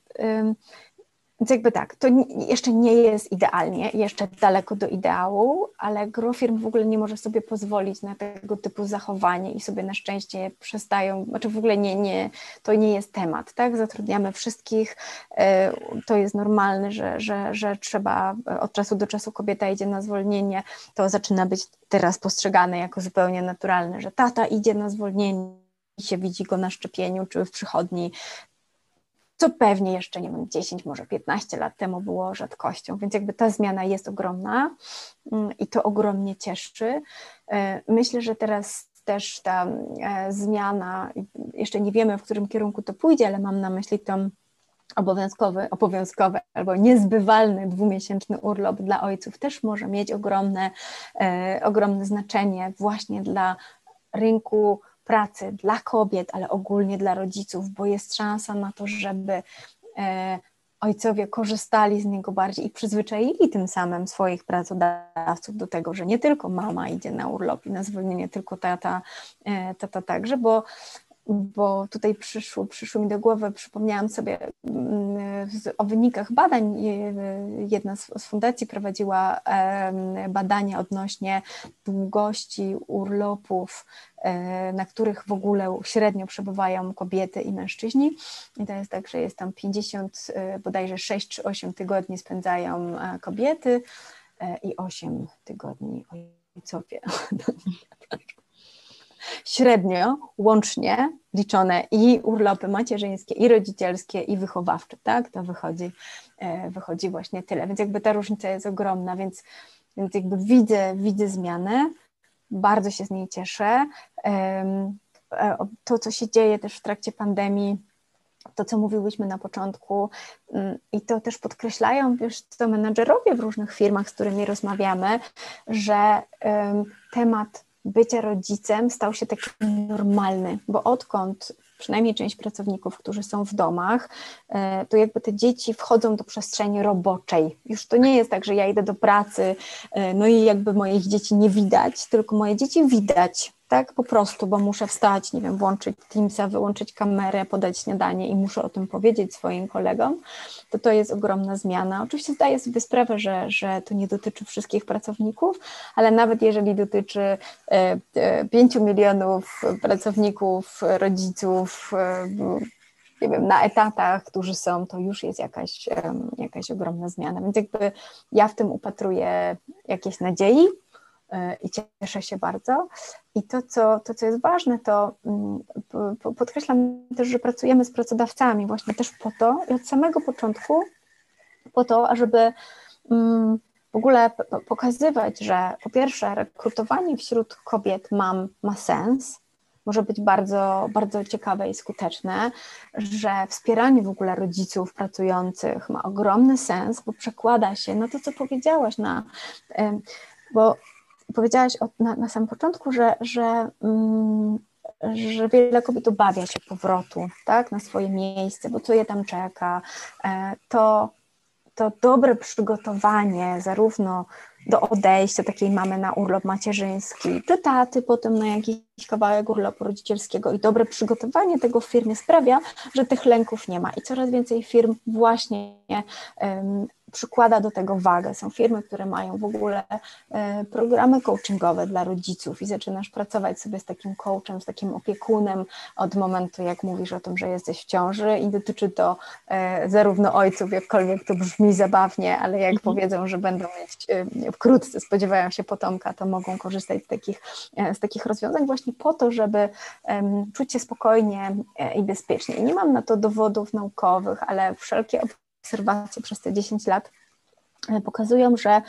więc jakby tak, to jeszcze nie jest idealnie, jeszcze daleko do ideału, ale gro firm w ogóle nie może sobie pozwolić na tego typu zachowanie i sobie na szczęście przestają, znaczy w ogóle nie, nie, to nie jest temat, tak? Zatrudniamy wszystkich, e, to jest normalne, że, że, że trzeba od czasu do czasu kobieta idzie na zwolnienie, to zaczyna być teraz postrzegane jako zupełnie naturalne, że tata idzie na zwolnienie się widzi go na szczepieniu czy w przychodni, co pewnie jeszcze, nie wiem, 10, może 15 lat temu było rzadkością, więc jakby ta zmiana jest ogromna mm, i to ogromnie cieszy. E, myślę, że teraz też ta e, zmiana, jeszcze nie wiemy, w którym kierunku to pójdzie, ale mam na myśli tą obowiązkowy, obowiązkowy albo niezbywalny dwumiesięczny urlop dla ojców też może mieć ogromne, e, ogromne znaczenie właśnie dla rynku pracy dla kobiet, ale ogólnie dla rodziców, bo jest szansa na to, żeby e, ojcowie korzystali z niego bardziej i przyzwyczaili tym samym swoich pracodawców do tego, że nie tylko mama idzie na urlop i na zwolnienie, tylko tata, e, tata także, bo bo tutaj przyszło, przyszło mi do głowy, przypomniałam sobie mm, o wynikach badań. Jedna z, z fundacji prowadziła badania odnośnie długości urlopów, e, na których w ogóle średnio przebywają kobiety i mężczyźni. I to jest tak, że jest tam 50, e, bodajże 6 czy 8 tygodni spędzają e, kobiety i 8 tygodni ojcowie. średnio, łącznie liczone i urlopy macierzyńskie, i rodzicielskie, i wychowawcze, tak? To wychodzi, e, wychodzi właśnie tyle. Więc jakby ta różnica jest ogromna, więc, więc jakby widzę, widzę zmianę, bardzo się z niej cieszę. E, to, co się dzieje też w trakcie pandemii, to, co mówiłyśmy na początku, mm, i to też podkreślają, wiesz, to menadżerowie w różnych firmach, z którymi rozmawiamy, że temat bycia rodzicem stał się taki normalny, bo odkąd przynajmniej część pracowników, którzy są w domach, e, to jakby te dzieci wchodzą do przestrzeni roboczej. Już to nie jest tak, że ja idę do pracy, e, no i jakby moich dzieci nie widać, tylko moje dzieci widać tak po prostu, bo muszę wstać, nie wiem, włączyć Teamsa, wyłączyć kamerę, podać śniadanie i muszę o tym powiedzieć swoim kolegom, to to jest ogromna zmiana. Oczywiście zdaję sobie sprawę, że, że to nie dotyczy wszystkich pracowników, ale nawet jeżeli dotyczy 5 e, e, milionów pracowników, rodziców, e, nie wiem, na etatach, którzy są, to już jest jakaś, jakaś ogromna zmiana. Więc jakby ja w tym upatruję jakiejś nadziei, i cieszę się bardzo. I to, co, to, co jest ważne, to mm, podkreślam też, że pracujemy z pracodawcami właśnie też po to i od samego początku po to, ażeby mm, w ogóle pokazywać, że po pierwsze rekrutowanie wśród kobiet mam ma sens, może być bardzo, bardzo ciekawe i skuteczne, że wspieranie w ogóle rodziców pracujących ma ogromny sens, bo przekłada się na to, co powiedziałaś, na, bo powiedziałaś od, na, na samym początku, że, że, mm, że wiele kobiet obawia się powrotu tak, na swoje miejsce, bo co je tam czeka, e, to, to dobre przygotowanie zarówno do odejścia takiej mamy na urlop macierzyński, czy taty potem na jakiś kawałek urlopu rodzicielskiego i dobre przygotowanie tego w firmie sprawia, że tych lęków nie ma. I coraz więcej firm właśnie um, przykłada do tego wagę. Są firmy, które mają w ogóle e, programy coachingowe dla rodziców i zaczynasz pracować sobie z takim coachem, z takim opiekunem od momentu, jak mówisz o tym, że jesteś w ciąży i dotyczy to e, zarówno ojców, jakkolwiek to brzmi zabawnie, ale jak mhm. powiedzą, że będą mieć e, wkrótce, spodziewają się potomka, to mogą korzystać z takich, z takich rozwiązań właśnie po to, żeby czuć się spokojnie i bezpiecznie. I nie mam na to dowodów naukowych, ale wszelkie obserwacje przez te 10 lat e, pokazują, że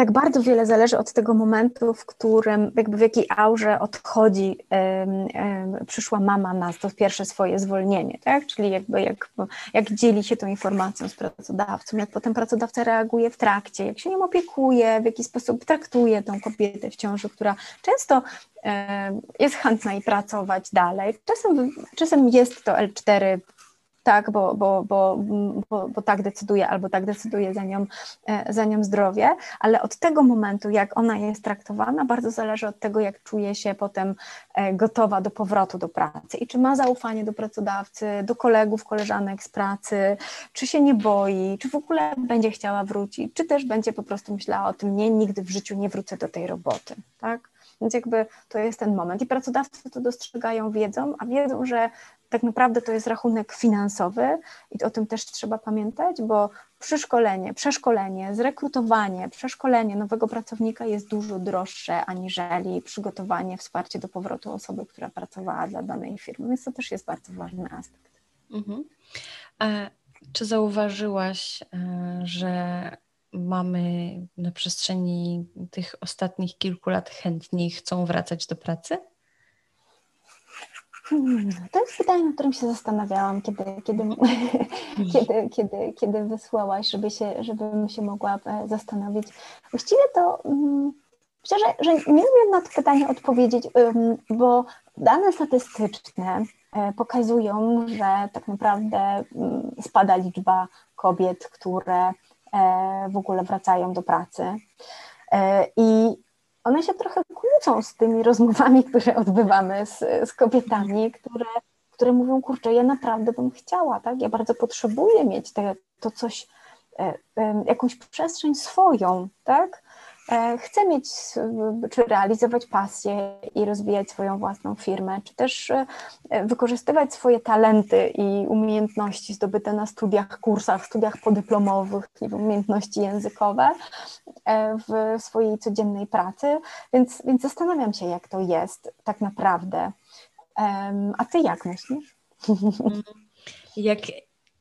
tak bardzo wiele zależy od tego momentu, w którym, jakby w jakiej aurze odchodzi przyszła mama na to pierwsze swoje zwolnienie, tak? Czyli jakby jak, jak dzieli się tą informacją z pracodawcą, jak potem pracodawca reaguje w trakcie, jak się nią opiekuje, w jaki sposób traktuje tą kobietę w ciąży, która często jest chętna i pracować dalej. Czasem, czasem jest to L4 tak, bo, bo, bo, bo, tak decyduje albo tak decyduje za nią, e, za nią zdrowie, ale od tego momentu, jak ona jest traktowana, bardzo zależy od tego, jak czuje się potem e, gotowa do powrotu do pracy i czy ma zaufanie do pracodawcy, do kolegów, koleżanek z pracy, czy się nie boi, czy w ogóle będzie chciała wrócić, czy też będzie po prostu myślała o tym, nie, nigdy w życiu nie wrócę do tej roboty, tak? Więc jakby to jest ten moment. I pracodawcy to dostrzegają, wiedzą, a wiedzą, że tak naprawdę to jest rachunek finansowy i o tym też trzeba pamiętać, bo przeszkolenie, przeszkolenie, zrekrutowanie, przeszkolenie nowego pracownika jest dużo droższe aniżeli przygotowanie, wsparcie do powrotu osoby, która pracowała dla danej firmy, więc to też jest bardzo ważny aspekt. Mhm. czy zauważyłaś, e, że mamy na przestrzeni tych ostatnich kilku lat chętniej chcą wracać do pracy? Hmm, to jest pytanie, nad którym się zastanawiałam, kiedy, kiedy, kiedy, kiedy, kiedy wysłałaś, żeby się, żebym się mogła e, zastanowić. Właściwie to szczerze, że nie umiem na to pytanie odpowiedzieć, bo dane statystyczne e, pokazują, że tak naprawdę mm, spada liczba kobiet, które e, w ogóle wracają do pracy. I one się trochę kłócą z tymi rozmowami, które odbywamy z, z kobietami, które, które mówią, kurczę, ja naprawdę bym chciała, tak? Ja bardzo potrzebuję mieć te, to coś, e, e, jakąś przestrzeń swoją, tak? E, chcę mieć, czy realizować pasję i rozwijać swoją własną firmę, czy też e, wykorzystywać swoje talenty i umiejętności zdobyte na studiach, kursach, studiach podyplomowych, umiejętności językowe e, w swojej codziennej pracy, więc, więc zastanawiam się, jak to jest tak naprawdę. A ty jak myślisz? Jak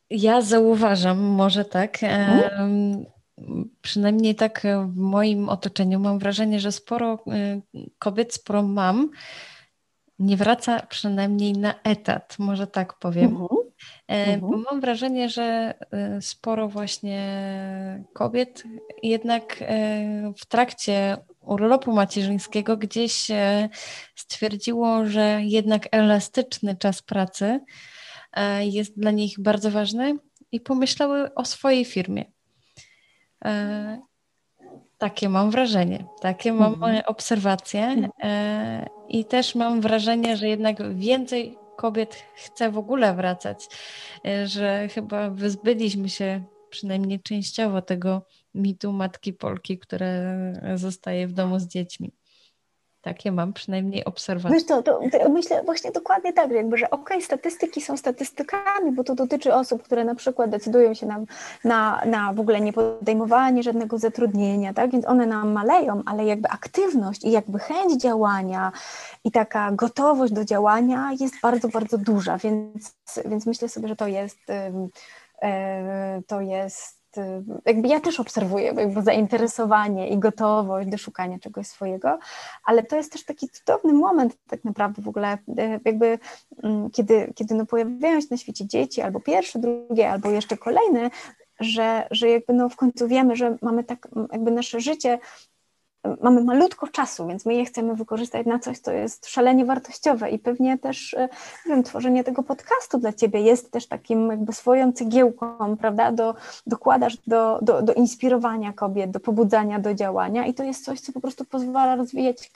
ja zauważam, może tak, hmm? Przynajmniej tak w moim otoczeniu mam wrażenie, że sporo y, kobiet, sporo mam nie wraca przynajmniej na etat, może tak powiem. Mhm. Mhm. Bo mam wrażenie, że sporo właśnie kobiet jednak w trakcie urlopu macierzyńskiego gdzieś stwierdziło, że jednak elastyczny czas pracy jest dla nich bardzo ważny i pomyślały o swojej firmie. Takie mam wrażenie, takie mam mhm. obserwacje e, i też mam wrażenie, że jednak więcej kobiet chce w ogóle wracać, e, że chyba wyzbyliśmy się przynajmniej częściowo tego mitu matki Polki, które zostaje w domu z dziećmi. Takie mam przynajmniej obserwacje. Wiesz to, to, to myślę właśnie dokładnie tak, jakby, że okej, okay, statystyki są statystykami, bo to dotyczy osób, które na przykład decydują się na, na, na w ogóle nie podejmowanie żadnego zatrudnienia, tak, więc one nam maleją, ale jakby aktywność i jakby chęć działania i taka gotowość do działania jest bardzo, bardzo duża, więc, więc myślę sobie, że to jest, to jest Y, jakby ja też obserwuję jakby zainteresowanie i gotowość do szukania czegoś swojego, ale to jest też taki cudowny moment tak naprawdę w ogóle, y, jakby mm, kiedy, kiedy no pojawiają się na świecie dzieci, albo pierwsze, drugie, albo jeszcze kolejne, że, że jakby no w końcu wiemy, że mamy tak jakby nasze życie mamy malutko czasu, więc my je chcemy wykorzystać na coś, co jest szalenie wartościowe i pewnie też, e, wiem, tworzenie tego podcastu dla Ciebie jest też takim jakby swoją cegiełką, prawda, do, dokładasz do, do, do inspirowania kobiet, do pobudzania do działania i to jest coś, co po prostu pozwala rozwijać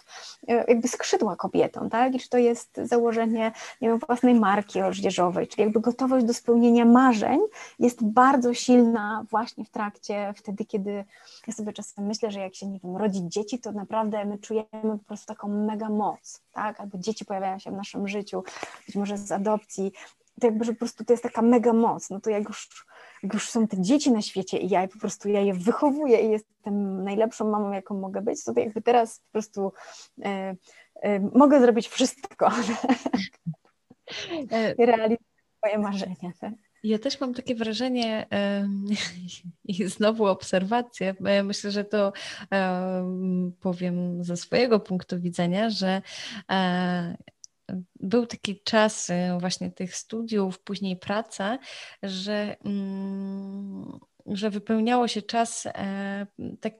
e, jakby skrzydła kobietom, tak, i czy to jest założenie, nie wiem, własnej marki odzieżowej, czyli jakby gotowość do spełnienia marzeń jest bardzo silna właśnie w trakcie, wtedy, kiedy ja sobie czasem myślę, że jak się, nie wiem, rodzić dzieci, to naprawdę my czujemy po prostu taką mega moc, tak? Albo dzieci pojawiają się w naszym życiu, być może z adopcji, to jakby, że po prostu to jest taka mega moc, no to jak już, jak już są te dzieci na świecie i ja po prostu ja je wychowuję i jestem najlepszą mamą, jaką mogę być, to, to jakby teraz po prostu e, e, mogę zrobić wszystko, e, realizować swoje marzenia. Tak? Ja też mam takie wrażenie i znowu obserwację. Myślę, że to powiem ze swojego punktu widzenia, że e, był taki czas e, właśnie tych studiów, później praca, że, mm, że wypełniało się czas e, tak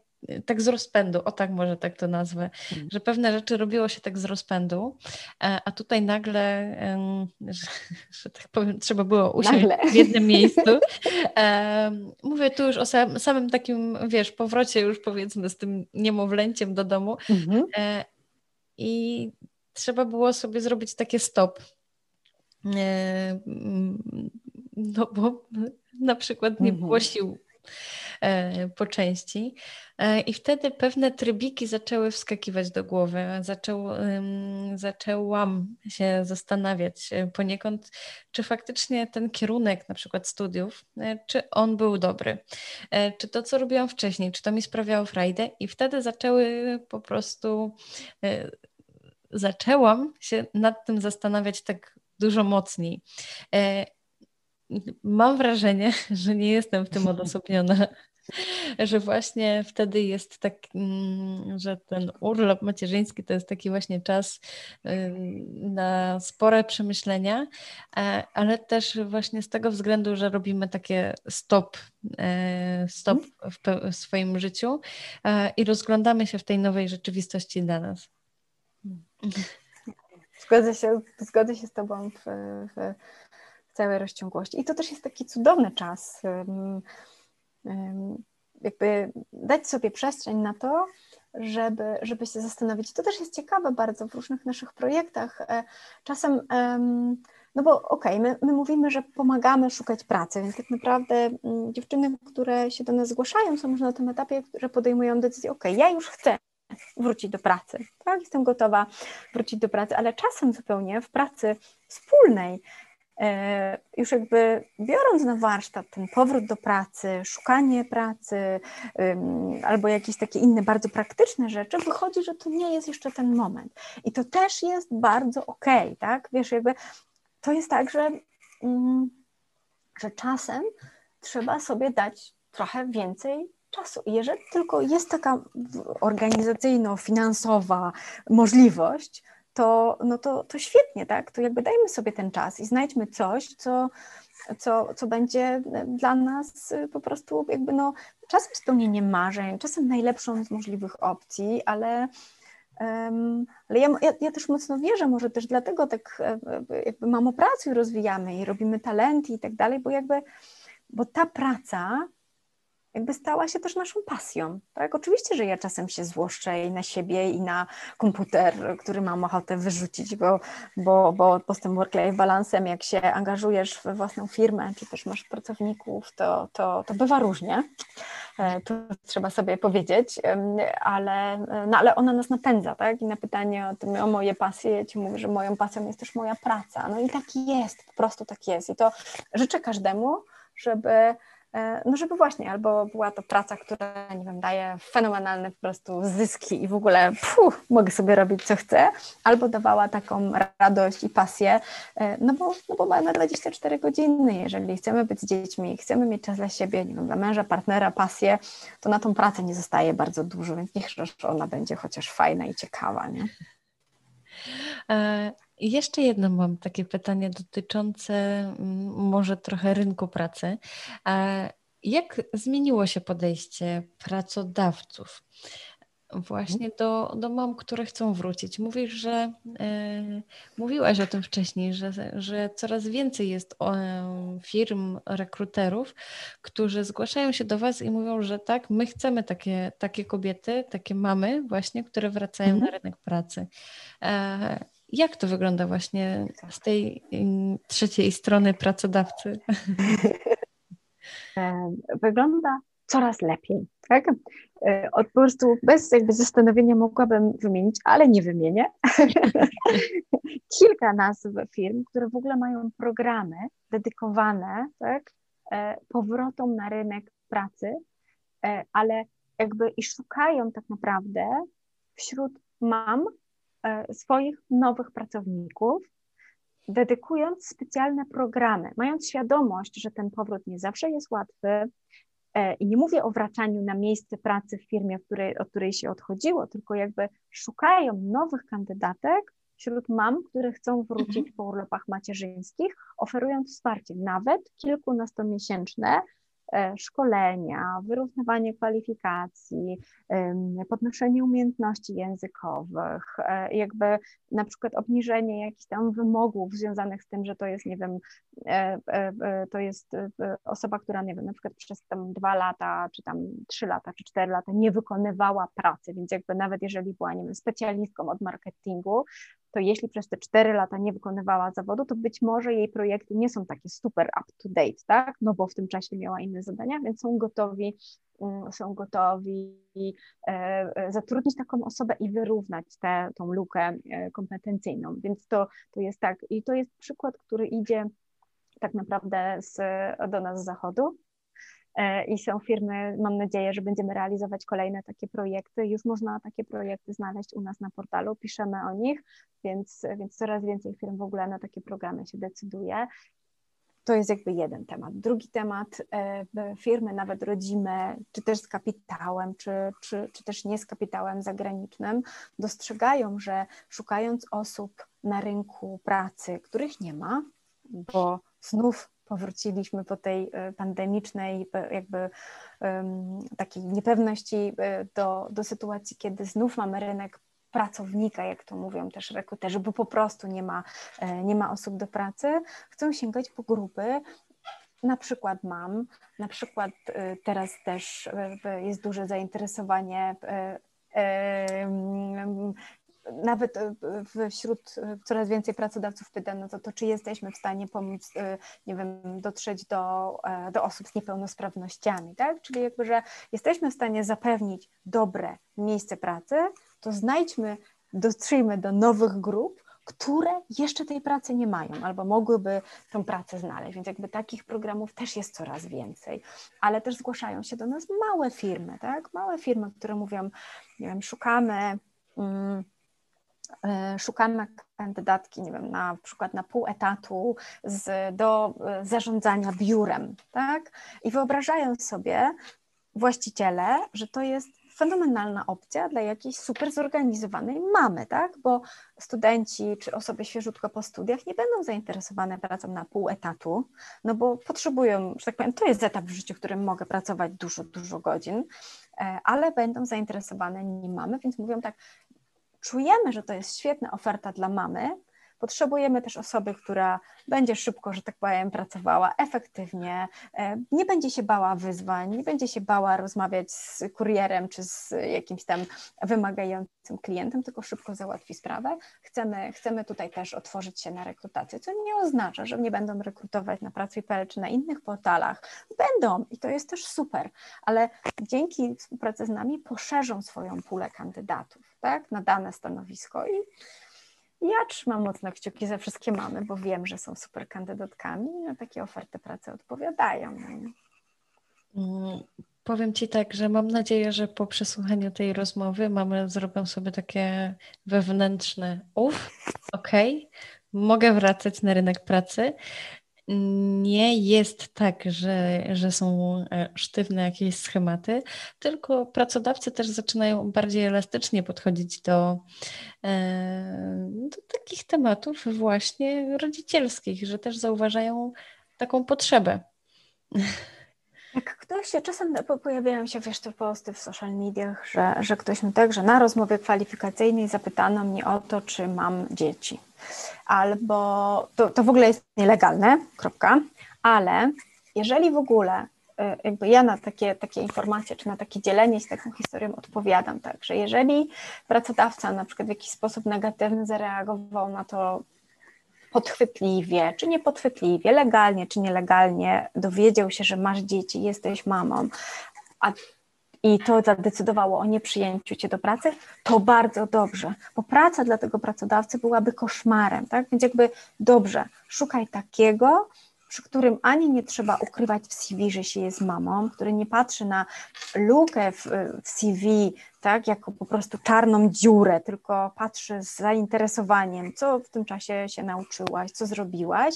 tak z rozpędu, o tak może tak to nazwę, hmm. że pewne rzeczy robiło się tak z rozpędu, e, a tutaj nagle, że, że tak powiem, trzeba było usiąść nagle. w jednym miejscu. Mówię tu już o samym takim, wiesz, powrocie już powiedzmy z tym niemowlęciem do domu mhm. E, i trzeba było sobie zrobić takie stop. E, no bo na przykład nie było mhm. sił E, po części. E, I wtedy pewne trybiki zaczęły wskakiwać do głowy. Zaczął, zaczęłam się zastanawiać e, poniekąd, czy faktycznie ten kierunek na przykład studiów, czy on był dobry. Czy to, co robiłam wcześniej, czy to mi sprawiało frajdę. I wtedy zaczęły po prostu zaczęłam się nad tym zastanawiać tak dużo mocniej mam wrażenie, że nie jestem w tym odosobniona, że właśnie wtedy jest tak, mm, że ten urlop macierzyński to jest taki właśnie czas na spore przemyślenia, e, ale też właśnie z tego względu, że robimy takie stop, e, stop w, w swoim życiu e, i rozglądamy się w tej nowej rzeczywistości dla nas. Zgodzę się, zgodzę się z Tobą w, w całej rozciągłości. I to też jest taki cudowny czas, jakby dać sobie przestrzeń na to, żeby, żeby się zastanowić. To też jest ciekawe bardzo w różnych naszych projektach. E, czasem, no bo okej, okay, my, my mówimy, że pomagamy szukać pracy, więc tak naprawdę mm, dziewczyny, które się do nas zgłaszają, są już na tym etapie, że podejmują decyzję, ok, ja już chcę wrócić do pracy, tak, jestem gotowa wrócić do pracy, ale czasem zupełnie w pracy wspólnej już jakby biorąc na warsztat ten powrót do pracy, szukanie pracy albo jakieś takie inne bardzo praktyczne rzeczy, wychodzi, że to nie jest jeszcze ten moment. I to też jest bardzo okej, okay, tak? Wiesz, jakby to jest tak, że, mm, że czasem trzeba sobie dać trochę więcej czasu. I jeżeli tylko jest taka organizacyjno-finansowa możliwość, to, no to, to świetnie, tak? To jakby dajmy sobie ten czas i znajdźmy coś, co, co, co będzie dla nas po prostu jakby no czasem spełnieniem marzeń, czasem najlepszą z możliwych opcji, ale um, ale ja, ja, ja, też mocno wierzę, może też dlatego tak e, e, jakby mamo pracy rozwijamy i robimy talenty i tak dalej, bo jakby, bo ta praca jakby stała się też naszą pasją. Tak? Oczywiście, że ja czasem się złoszczę i na siebie, i na komputer, który mam ochotę wyrzucić, bo, bo, bo po tym work-life balansem, jak się angażujesz w własną firmę, czy też masz pracowników, to, to, to bywa różnie. E, to trzeba sobie powiedzieć, ale, no, ale ona nas napędza, tak? I na pytanie o, tym, o moje pasje, Ci mówię, że moją pasją jest też moja praca. No i tak jest, po prostu tak jest. I to życzę każdemu, żeby no żeby właśnie, albo była to praca, która, nie wiem, daje fenomenalne po prostu zyski i w ogóle puh, mogę sobie robić co chcę, albo dawała taką radość i pasję, e, no bo, no bo mamy 24 godziny, jeżeli chcemy być z dziećmi, chcemy mieć czas dla siebie, nie wiem, dla męża, partnera, pasję, to na tą pracę nie zostaje bardzo dużo, więc niech ona będzie chociaż fajna i ciekawa, nie? E, jeszcze jedno mam takie pytanie dotyczące mm, może trochę rynku pracy. Jak zmieniło się podejście pracodawców właśnie do, do mam, które chcą wrócić? Mówisz, że e, mówiłaś o tym wcześniej, że, że coraz więcej jest o, firm, rekruterów, którzy zgłaszają się do Was i mówią, że tak, my chcemy takie, takie kobiety, takie mamy właśnie, które wracają mhm. na rynek pracy. E, jak to wygląda właśnie z tej trzeciej strony pracodawcy? E, wygląda coraz lepiej. Tak? E, od po prostu bez jakby zastanowienia mogłabym wymienić, ale nie wymienię. Kilka nazw firm, które w ogóle mają programy dedykowane tak, e, powrotom na rynek pracy, ale jakby i szukają tak naprawdę wśród mam E, swoich nowych pracowników, dedykując specjalne programy, mając świadomość, że ten powrót nie zawsze jest łatwy. E, I nie mówię o wracaniu na miejsce pracy w firmie, w której, od której się odchodziło, tylko jakby szukają nowych kandydatek wśród mam, które chcą wrócić mhm. po urlopach macierzyńskich, oferując wsparcie, nawet kilkunastomiesięczne, E, szkolenia, wyrównywanie kwalifikacji, podnoszenie umiejętności językowych, e, jakby na przykład obniżenie jakichś tam wymogów związanych z tym, że to jest, nie wiem, e, to jest osoba, która, nie wiem, na przykład przez tam dwa lata, czy tam trzy lata, czy cztery lata nie wykonywała pracy, więc jakby nawet jeżeli była, nie wiem, specjalistką od marketingu, to jeśli przez te cztery lata nie wykonywała zawodu, to być może jej projekty nie są takie super up to date, tak? No bo w tym czasie miała inne zadania, więc są gotowi, mm, są gotowi e, e, zatrudnić taką osobę i wyrównać tę tą lukę e, kompetencyjną. Więc to, to jest tak, i to jest przykład, który idzie tak naprawdę z, do nas z zachodu, i są firmy, mam nadzieję, że będziemy realizować kolejne takie projekty. Już można takie projekty znaleźć u nas na portalu, piszemy o nich, więc, więc coraz więcej firm w ogóle na takie programy się decyduje. To jest jakby jeden temat. Drugi temat, e, firmy nawet rodzime, czy też z kapitałem, czy, czy, czy też nie z kapitałem zagranicznym, dostrzegają, że szukając osób na rynku pracy, których nie ma, bo znów powróciliśmy po tej e, pandemicznej e, jakby takiej niepewności e, do, do sytuacji, kiedy znów mamy rynek pracownika, jak to mówią też rekruterzy, bo po prostu nie ma, nie ma osób do pracy, chcą sięgać po grupy, na przykład mam, na przykład teraz też jest duże zainteresowanie nawet e, wśród e, coraz więcej pracodawców pyta, no to, to czy jesteśmy w stanie pomóc, e, nie wiem, dotrzeć do, do osób z niepełnosprawnościami, tak? Czyli jakby, że jesteśmy w stanie zapewnić dobre miejsce pracy, to znajdźmy, dotrzyjmy do nowych grup, które jeszcze tej pracy nie mają albo mogłyby tą pracę znaleźć. Więc jakby takich programów też jest coraz więcej, ale też zgłaszają się do nas małe firmy, tak? Małe firmy, które mówią, nie wiem, szukamy. Mm, szukamy kandydatki, nie wiem, na przykład na pół etatu z, do e, zarządzania biurem, tak? I wyobrażają sobie właściciele, że to jest fenomenalna opcja dla jakiejś super zorganizowanej mamy, tak? Bo studenci czy osoby świeżutko po studiach nie będą zainteresowane pracą na pół etatu, no bo potrzebują, że tak powiem, to jest etap w życiu, w którym mogę pracować dużo, dużo godzin, e, ale będą zainteresowane nim mamy, więc mówią tak, czujemy, że to jest świetna oferta dla mamy, Potrzebujemy też osoby, która będzie szybko, że tak powiem, pracowała efektywnie, e, nie będzie się bała wyzwań, nie będzie się bała rozmawiać z kurierem czy z jakimś tam wymagającym klientem, tylko szybko załatwi sprawę. Chcemy, chcemy tutaj też otworzyć się na rekrutację, co nie oznacza, że nie będą rekrutować na Pracuj.pl czy na innych portalach. Będą i to jest też super, ale dzięki współpracy z nami poszerzą swoją pulę kandydatów tak, na dane stanowisko i ja trzymam mocno kciuki za wszystkie mamy, bo wiem, że są super kandydatkami i na takie oferty pracy odpowiadają. Mm, powiem Ci tak, że mam nadzieję, że po przesłuchaniu tej rozmowy mamy zrobią sobie takie wewnętrzne uff, okej, okay, mogę wracać na rynek pracy nie jest tak, że, że są e, sztywne jakieś schematy, tylko pracodawcy też zaczynają bardziej elastycznie podchodzić do, e, do takich tematów właśnie rodzicielskich, że też zauważają taką potrzebę. Jak ktoś się czasem pojawiają się, wiesz, te posty w social mediach, że, że ktoś mi tak, że na rozmowie kwalifikacyjnej zapytano mnie o to, czy mam dzieci. Albo to, to w ogóle jest nielegalne, kropka, ale jeżeli w ogóle y, jakby ja na takie, takie informacje, czy na takie dzielenie się taką historią odpowiadam tak, że jeżeli pracodawca na przykład w jakiś sposób negatywny zareagował na to podchwytliwie, czy niepodchwytliwie, legalnie, czy nielegalnie dowiedział się, że masz dzieci, jesteś mamą, a i to zadecydowało o nieprzyjęciu cię do pracy, to bardzo dobrze, bo praca dla tego pracodawcy byłaby koszmarem, tak? Więc jakby dobrze, szukaj takiego, przy którym ani nie trzeba ukrywać w CV, że się jest mamą, który nie patrzy na lukę w, w CV, tak, jako po prostu czarną dziurę, tylko patrzy z zainteresowaniem, co w tym czasie się nauczyłaś, co zrobiłaś.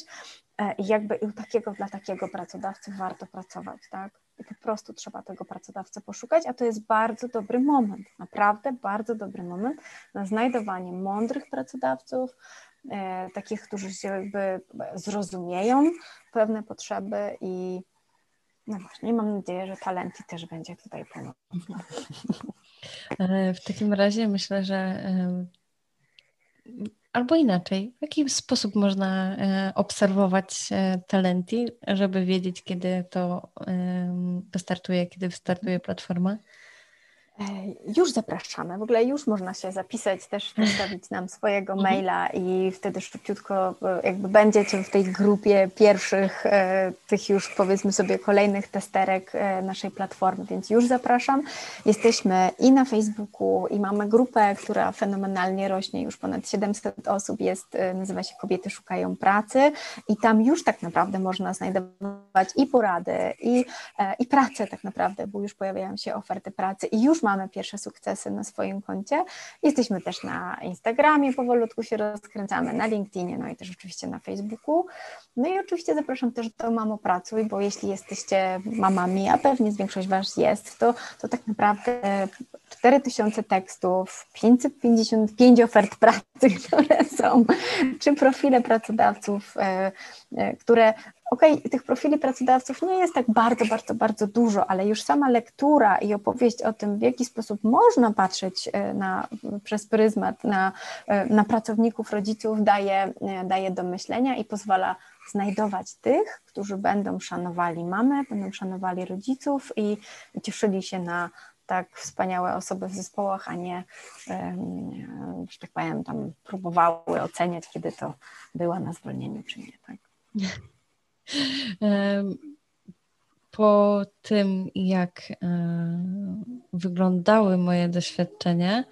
E, I jakby i takiego dla takiego pracodawcy warto pracować, tak? Po prostu trzeba tego pracodawcę poszukać, a to jest bardzo dobry moment, naprawdę bardzo dobry moment na znajdowanie mądrych pracodawców, e, takich, którzy się jakby zrozumieją pewne potrzeby i no właśnie, mam nadzieję, że talenty też będzie tutaj pomocny. E, w takim razie myślę, że albo inaczej, w jaki sposób można e, obserwować e, talenty, żeby wiedzieć, kiedy to wystartuje, kiedy wystartuje platforma? Już zapraszamy, w ogóle już można się zapisać, też zostawić nam swojego mhm. maila i wtedy szybciutko jakby będziecie w tej grupie pierwszych, e, tych już powiedzmy sobie kolejnych testerek e, naszej platformy, więc już zapraszam. Jesteśmy i na Facebooku i mamy grupę, która fenomenalnie rośnie, już ponad 700 osób jest, e, nazywa się Kobiety Szukają Pracy i tam już tak naprawdę można znajdować i porady, i, i pracę tak naprawdę, bo już pojawiają się oferty pracy i już mamy pierwsze sukcesy na swoim koncie. Jesteśmy też na Instagramie, powolutku się rozkręcamy, na LinkedInie, no i też oczywiście na Facebooku. No i oczywiście zapraszam też do Mamo Pracuj, bo jeśli jesteście mamami, a pewnie większość Was jest, to, to tak naprawdę 4000 tekstów, 555 ofert pracy, które są, czy profile pracodawców, e, e, które okej, okay, tych profili pracodawców nie jest tak bardzo, bardzo, bardzo dużo, ale już sama lektura i opowieść o tym, w jaki sposób można patrzeć e, na, przez pryzmat na, na pracowników, rodziców, daje, daje do myślenia i pozwala znajdować tych, którzy będą szanowali mamę, będą szanowali rodziców i cieszyli się na tak wspaniałe osoby w zespołach, a nie, że tak powiem, tam próbowały oceniać, kiedy to była na zwolnieniu, czy nie. Tak? Po tym, jak wyglądały moje doświadczenia,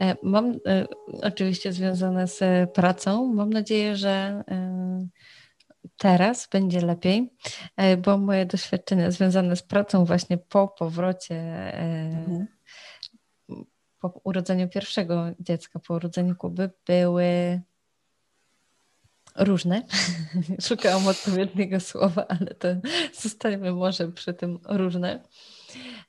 e, mam e, oczywiście związane z pracą, mam nadzieję, że teraz będzie lepiej, e, bo moje doświadczenia związane z pracą właśnie po powrocie, mhm. po urodzeniu pierwszego dziecka, po urodzeniu Kuby były różne. Szukałam odpowiedniego słowa, ale to zostańmy może przy tym różne.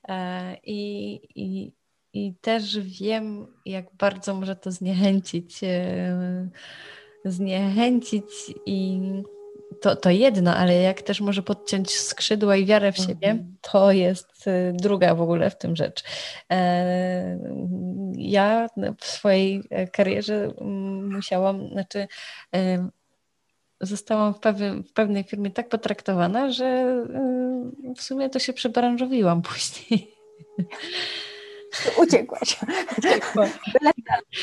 E, I, i i też wiem, jak bardzo może to zniechęcić, e, zniechęcić i to, to jedno, ale jak też może podciąć skrzydła i wiarę w siebie, mhm. to jest e, druga w ogóle w tym rzecz. Ja w swojej karierze musiałam, znaczy zostałam w, w pewnej firmie tak potraktowana, że w sumie to się przebranżowiłam później. Uciekłaś. Uciekła. Byle,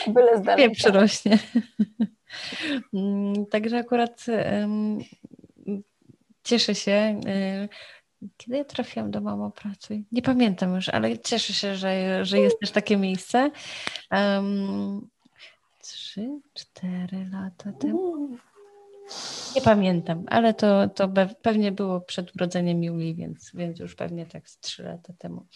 byle zdalnie. Pieprz rośnie. Mm, także akurat um, cieszę się. Y, kiedy ja trafiłam do Mamo Pracuj? Nie pamiętam już, ale cieszę się, że, że jest też takie miejsce. Um, trzy, cztery lata temu. Nie pamiętam, ale to, to pewnie było przed urodzeniem Julii, więc, więc już pewnie tak z trzy lata temu.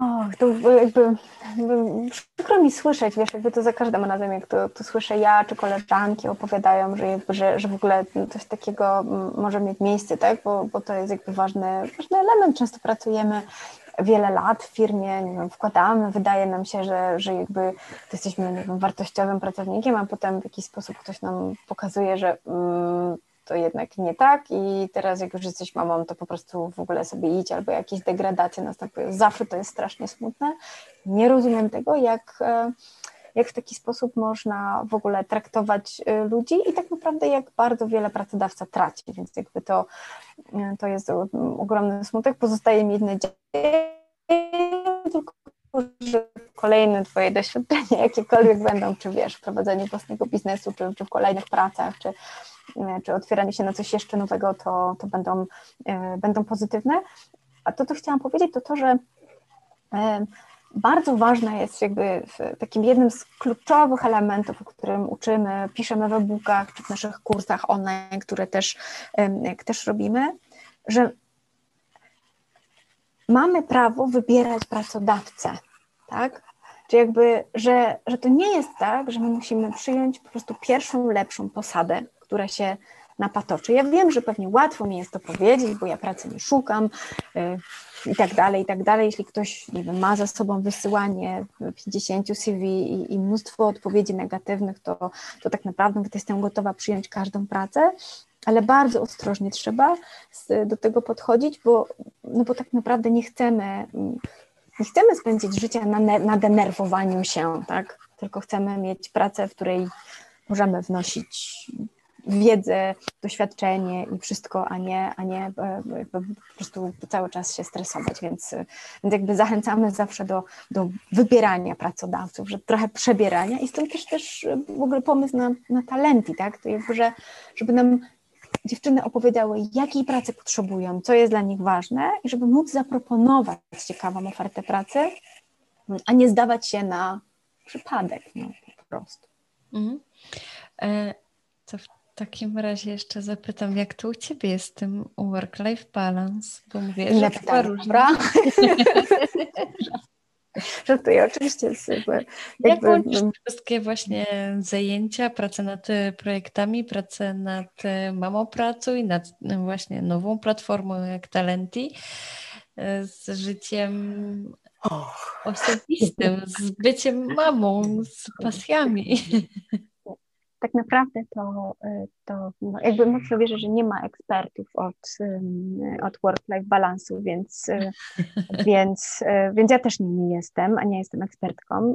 Och, to jakby, jakby przykro mi słyszeć, wiesz, jakby to za każdym razem, jak to, to słyszę ja czy koleżanki opowiadają, że, jakby, że, że w ogóle coś takiego może mieć miejsce, tak, bo, bo to jest jakby ważny, ważny element. Często pracujemy wiele lat w firmie, nie wiem, wkładamy, wydaje nam się, że, że jakby jesteśmy nie wiem, wartościowym pracownikiem, a potem w jakiś sposób ktoś nam pokazuje, że mm, to jednak nie tak i teraz jak już jesteś mamą, to po prostu w ogóle sobie idź albo jakieś degradacje następują. Zawsze to jest strasznie smutne. Nie rozumiem tego, jak, e, jak w taki sposób można w ogóle traktować e, ludzi i tak naprawdę jak bardzo wiele pracodawca traci, więc jakby to, e, to jest ogromny smutek. Pozostaje mi jedyne tylko że kolejne Twoje doświadczenia, jakiekolwiek będą, czy wiesz, w prowadzeniu własnego biznesu, czy, czy w kolejnych pracach, czy, E, czy otwieranie się na coś jeszcze nowego, to, to będą, będą pozytywne. A to, co chciałam powiedzieć, to to, że bardzo ważne jest jakby takim jednym z kluczowych elementów, o którym uczymy, piszemy w e-bookach czy w naszych kursach online, które też, też robimy, że mamy prawo wybierać pracodawcę, tak? Czy jakby, że, że to nie jest tak, że my musimy przyjąć po prostu pierwszą lepszą posadę, która się napatoczy. Ja wiem, że pewnie łatwo mi jest to powiedzieć, bo ja pracy nie szukam y, i tak dalej, i tak dalej. Jeśli ktoś nie wiem, ma za sobą wysyłanie 50 CV i, i mnóstwo odpowiedzi negatywnych, to, to tak naprawdę jestem gotowa przyjąć każdą pracę, ale bardzo ostrożnie trzeba do tego podchodzić, bo, no bo tak naprawdę nie chcemy, nie chcemy spędzić życia na, na denerwowaniu się, tak? tylko chcemy mieć pracę, w której możemy wnosić wiedzę, doświadczenie i wszystko, a nie, a nie e, po prostu cały czas się stresować, więc, więc jakby zachęcamy zawsze do, do wybierania pracodawców, że trochę przebierania i stąd też też w ogóle pomysł na, na talenty, tak, to jakby, że, żeby nam dziewczyny opowiedziały, jakiej pracy potrzebują, co jest dla nich ważne i żeby móc zaproponować ciekawą ofertę pracy, a nie zdawać się na przypadek, no po prostu. Mhm. E, takim razie jeszcze zapytam, jak to u Ciebie jest z tym work-life balance? Bo mówię, że chyba różne. Żartuję, oczywiście. Jakby, jak łączysz wszystkie właśnie zajęcia, pracę nad projektami, pracę nad Mamą i nad właśnie nową platformą jak Talenti z życiem oh. osobistym, z byciem mamą, z pasjami tak naprawdę to, y, to no jakby mocno wierzę, że nie ma ekspertów od, od work-life balansu, więc, y, więc, y, więc ja też nie jestem, a nie jestem ekspertką.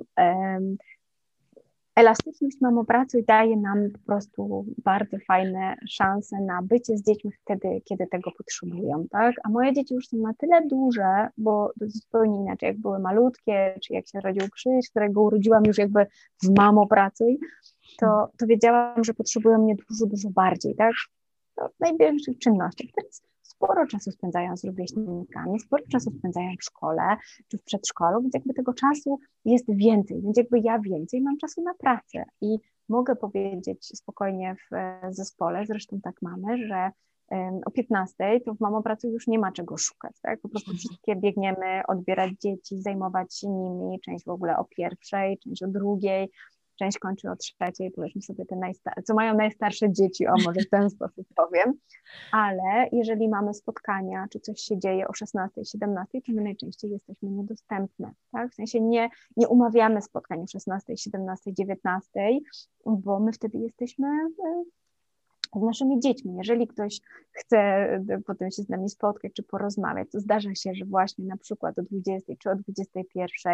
Elastyczność mamopracy daje nam po prostu bardzo fajne szanse na bycie z dziećmi wtedy, kiedy tego potrzebują, tak? A moje dzieci już są na tyle duże, bo to zupełnie inaczej, jak były malutkie, czy jak się rodził Krzyś, którego urodziłam już jakby w mamopracuj, to, to wiedziałam, że potrzebują mnie dużo, dużo bardziej, tak? No, w największych czynnościach. Teraz sporo czasu spędzają z rówieśnikami, sporo czasu spędzają w szkole czy w przedszkolu, więc jakby tego czasu jest więcej, więc jakby ja więcej mam czasu na pracę i mogę powiedzieć spokojnie w zespole, zresztą tak mamy, że o 15 to w Mamo Pracy już nie ma czego szukać, tak? Po prostu wszystkie biegniemy odbierać dzieci, zajmować się nimi, część w ogóle o pierwszej, część o drugiej, część kończy o trzeciej, powiedzmy sobie te najstarsze, co mają najstarsze dzieci, o może w ten sposób powiem, ale jeżeli mamy spotkania, czy coś się dzieje o 16, 17, to my najczęściej jesteśmy niedostępne, tak? W sensie nie, nie umawiamy spotkań o 16, 17, 19, bo my wtedy jesteśmy e, z naszymi dziećmi. Jeżeli ktoś chce e, potem się z nami spotkać czy porozmawiać, to zdarza się, że właśnie na przykład o 20 czy o 21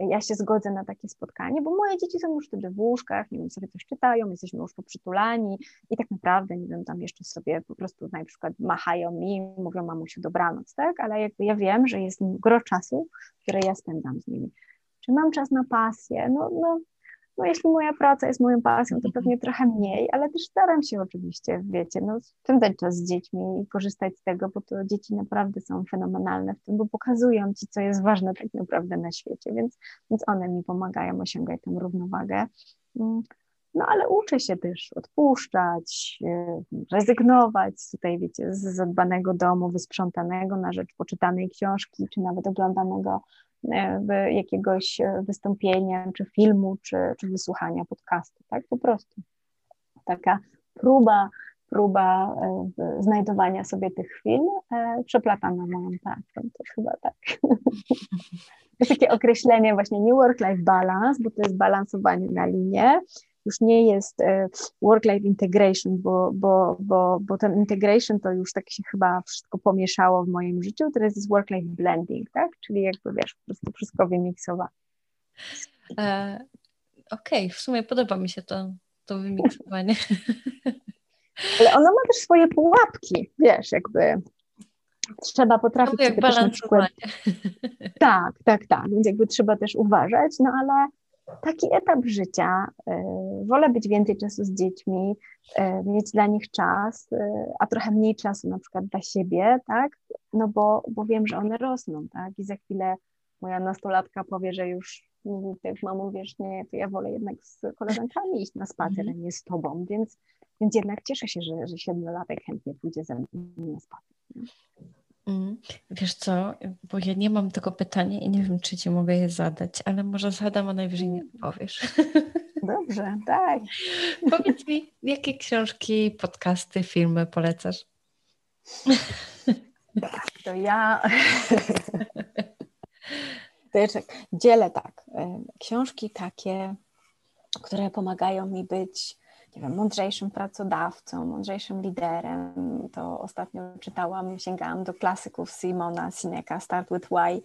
e, ja się zgodzę na takie spotkanie, bo moje dzieci są już wtedy w łóżkach, nie wiem, sobie coś czytają, jesteśmy już poprzytulani i tak naprawdę, nie wiem, tam jeszcze sobie po prostu na przykład machają mi, mówią mamusiu dobranoc, tak? Ale jakby ja wiem, że jest gro czasu, które ja spędzam z nimi. Czy mam czas na pasję? No, no no jeśli moja praca jest moją pasją, to pewnie trochę mniej, ale też staram się oczywiście, wiecie, no spędzać czas z dziećmi i korzystać z tego, bo to dzieci naprawdę są fenomenalne w tym, bo pokazują ci, co jest ważne tak naprawdę na świecie, więc, więc one mi pomagają osiągać tę równowagę. Mm, no ale uczę się też odpuszczać, e, rezygnować tutaj, wiecie, z zadbanego domu, wysprzątanego na rzecz poczytanej książki, czy nawet oglądanego jakiegoś e, wystąpienia, czy filmu, czy, czy wysłuchania podcastu, tak? Po prostu taka próba, próba e, znajdowania sobie tych chwil przeplatana moją pracą, to chyba tak. To jest takie określenie właśnie nie work-life balance, bo to jest balansowanie na linie, już nie jest e, work-life integration, bo, bo, bo, bo ten integration to już tak się chyba wszystko pomieszało w moim życiu, teraz jest work-life blending, tak? Czyli jakby wiesz, po prostu wszystko wymiksowane. E, Okej, okay. w sumie podoba mi się to, to wymiksowanie. Ale ono ma też swoje pułapki, wiesz, jakby trzeba potrafić no, jak na przykład... Tak, tak, tak, więc jakby trzeba też uważać, no ale taki etap życia. E, wolę być więcej czasu z dziećmi, e, mieć dla nich czas, e, a trochę mniej czasu na przykład dla siebie, tak? No bo, bo wiem, że one rosną, tak? I za chwilę moja nastolatka powie, że już jak mamo, wiesz, nie, to ja wolę jednak z koleżankami iść na spacer, a nie z tobą, więc, więc jednak cieszę się, że, że siedmiolatek chętnie pójdzie ze mną na spacer. Mm. Wiesz co, bo ja nie mam tego pytania i nie wiem, czy ci mogę je zadać, ale może zadam, a najwyżej nie powiesz. Dobrze, tak. Powiedz mi, jakie książki, podcasty, filmy polecasz? Tak, to ja... To jeszcze dzielę tak. Książki takie, które pomagają mi być nie wiem, mądrzejszym pracodawcą, mądrzejszym liderem. To ostatnio czytałam, sięgałam do klasyków Simona Sineka, Start with Why,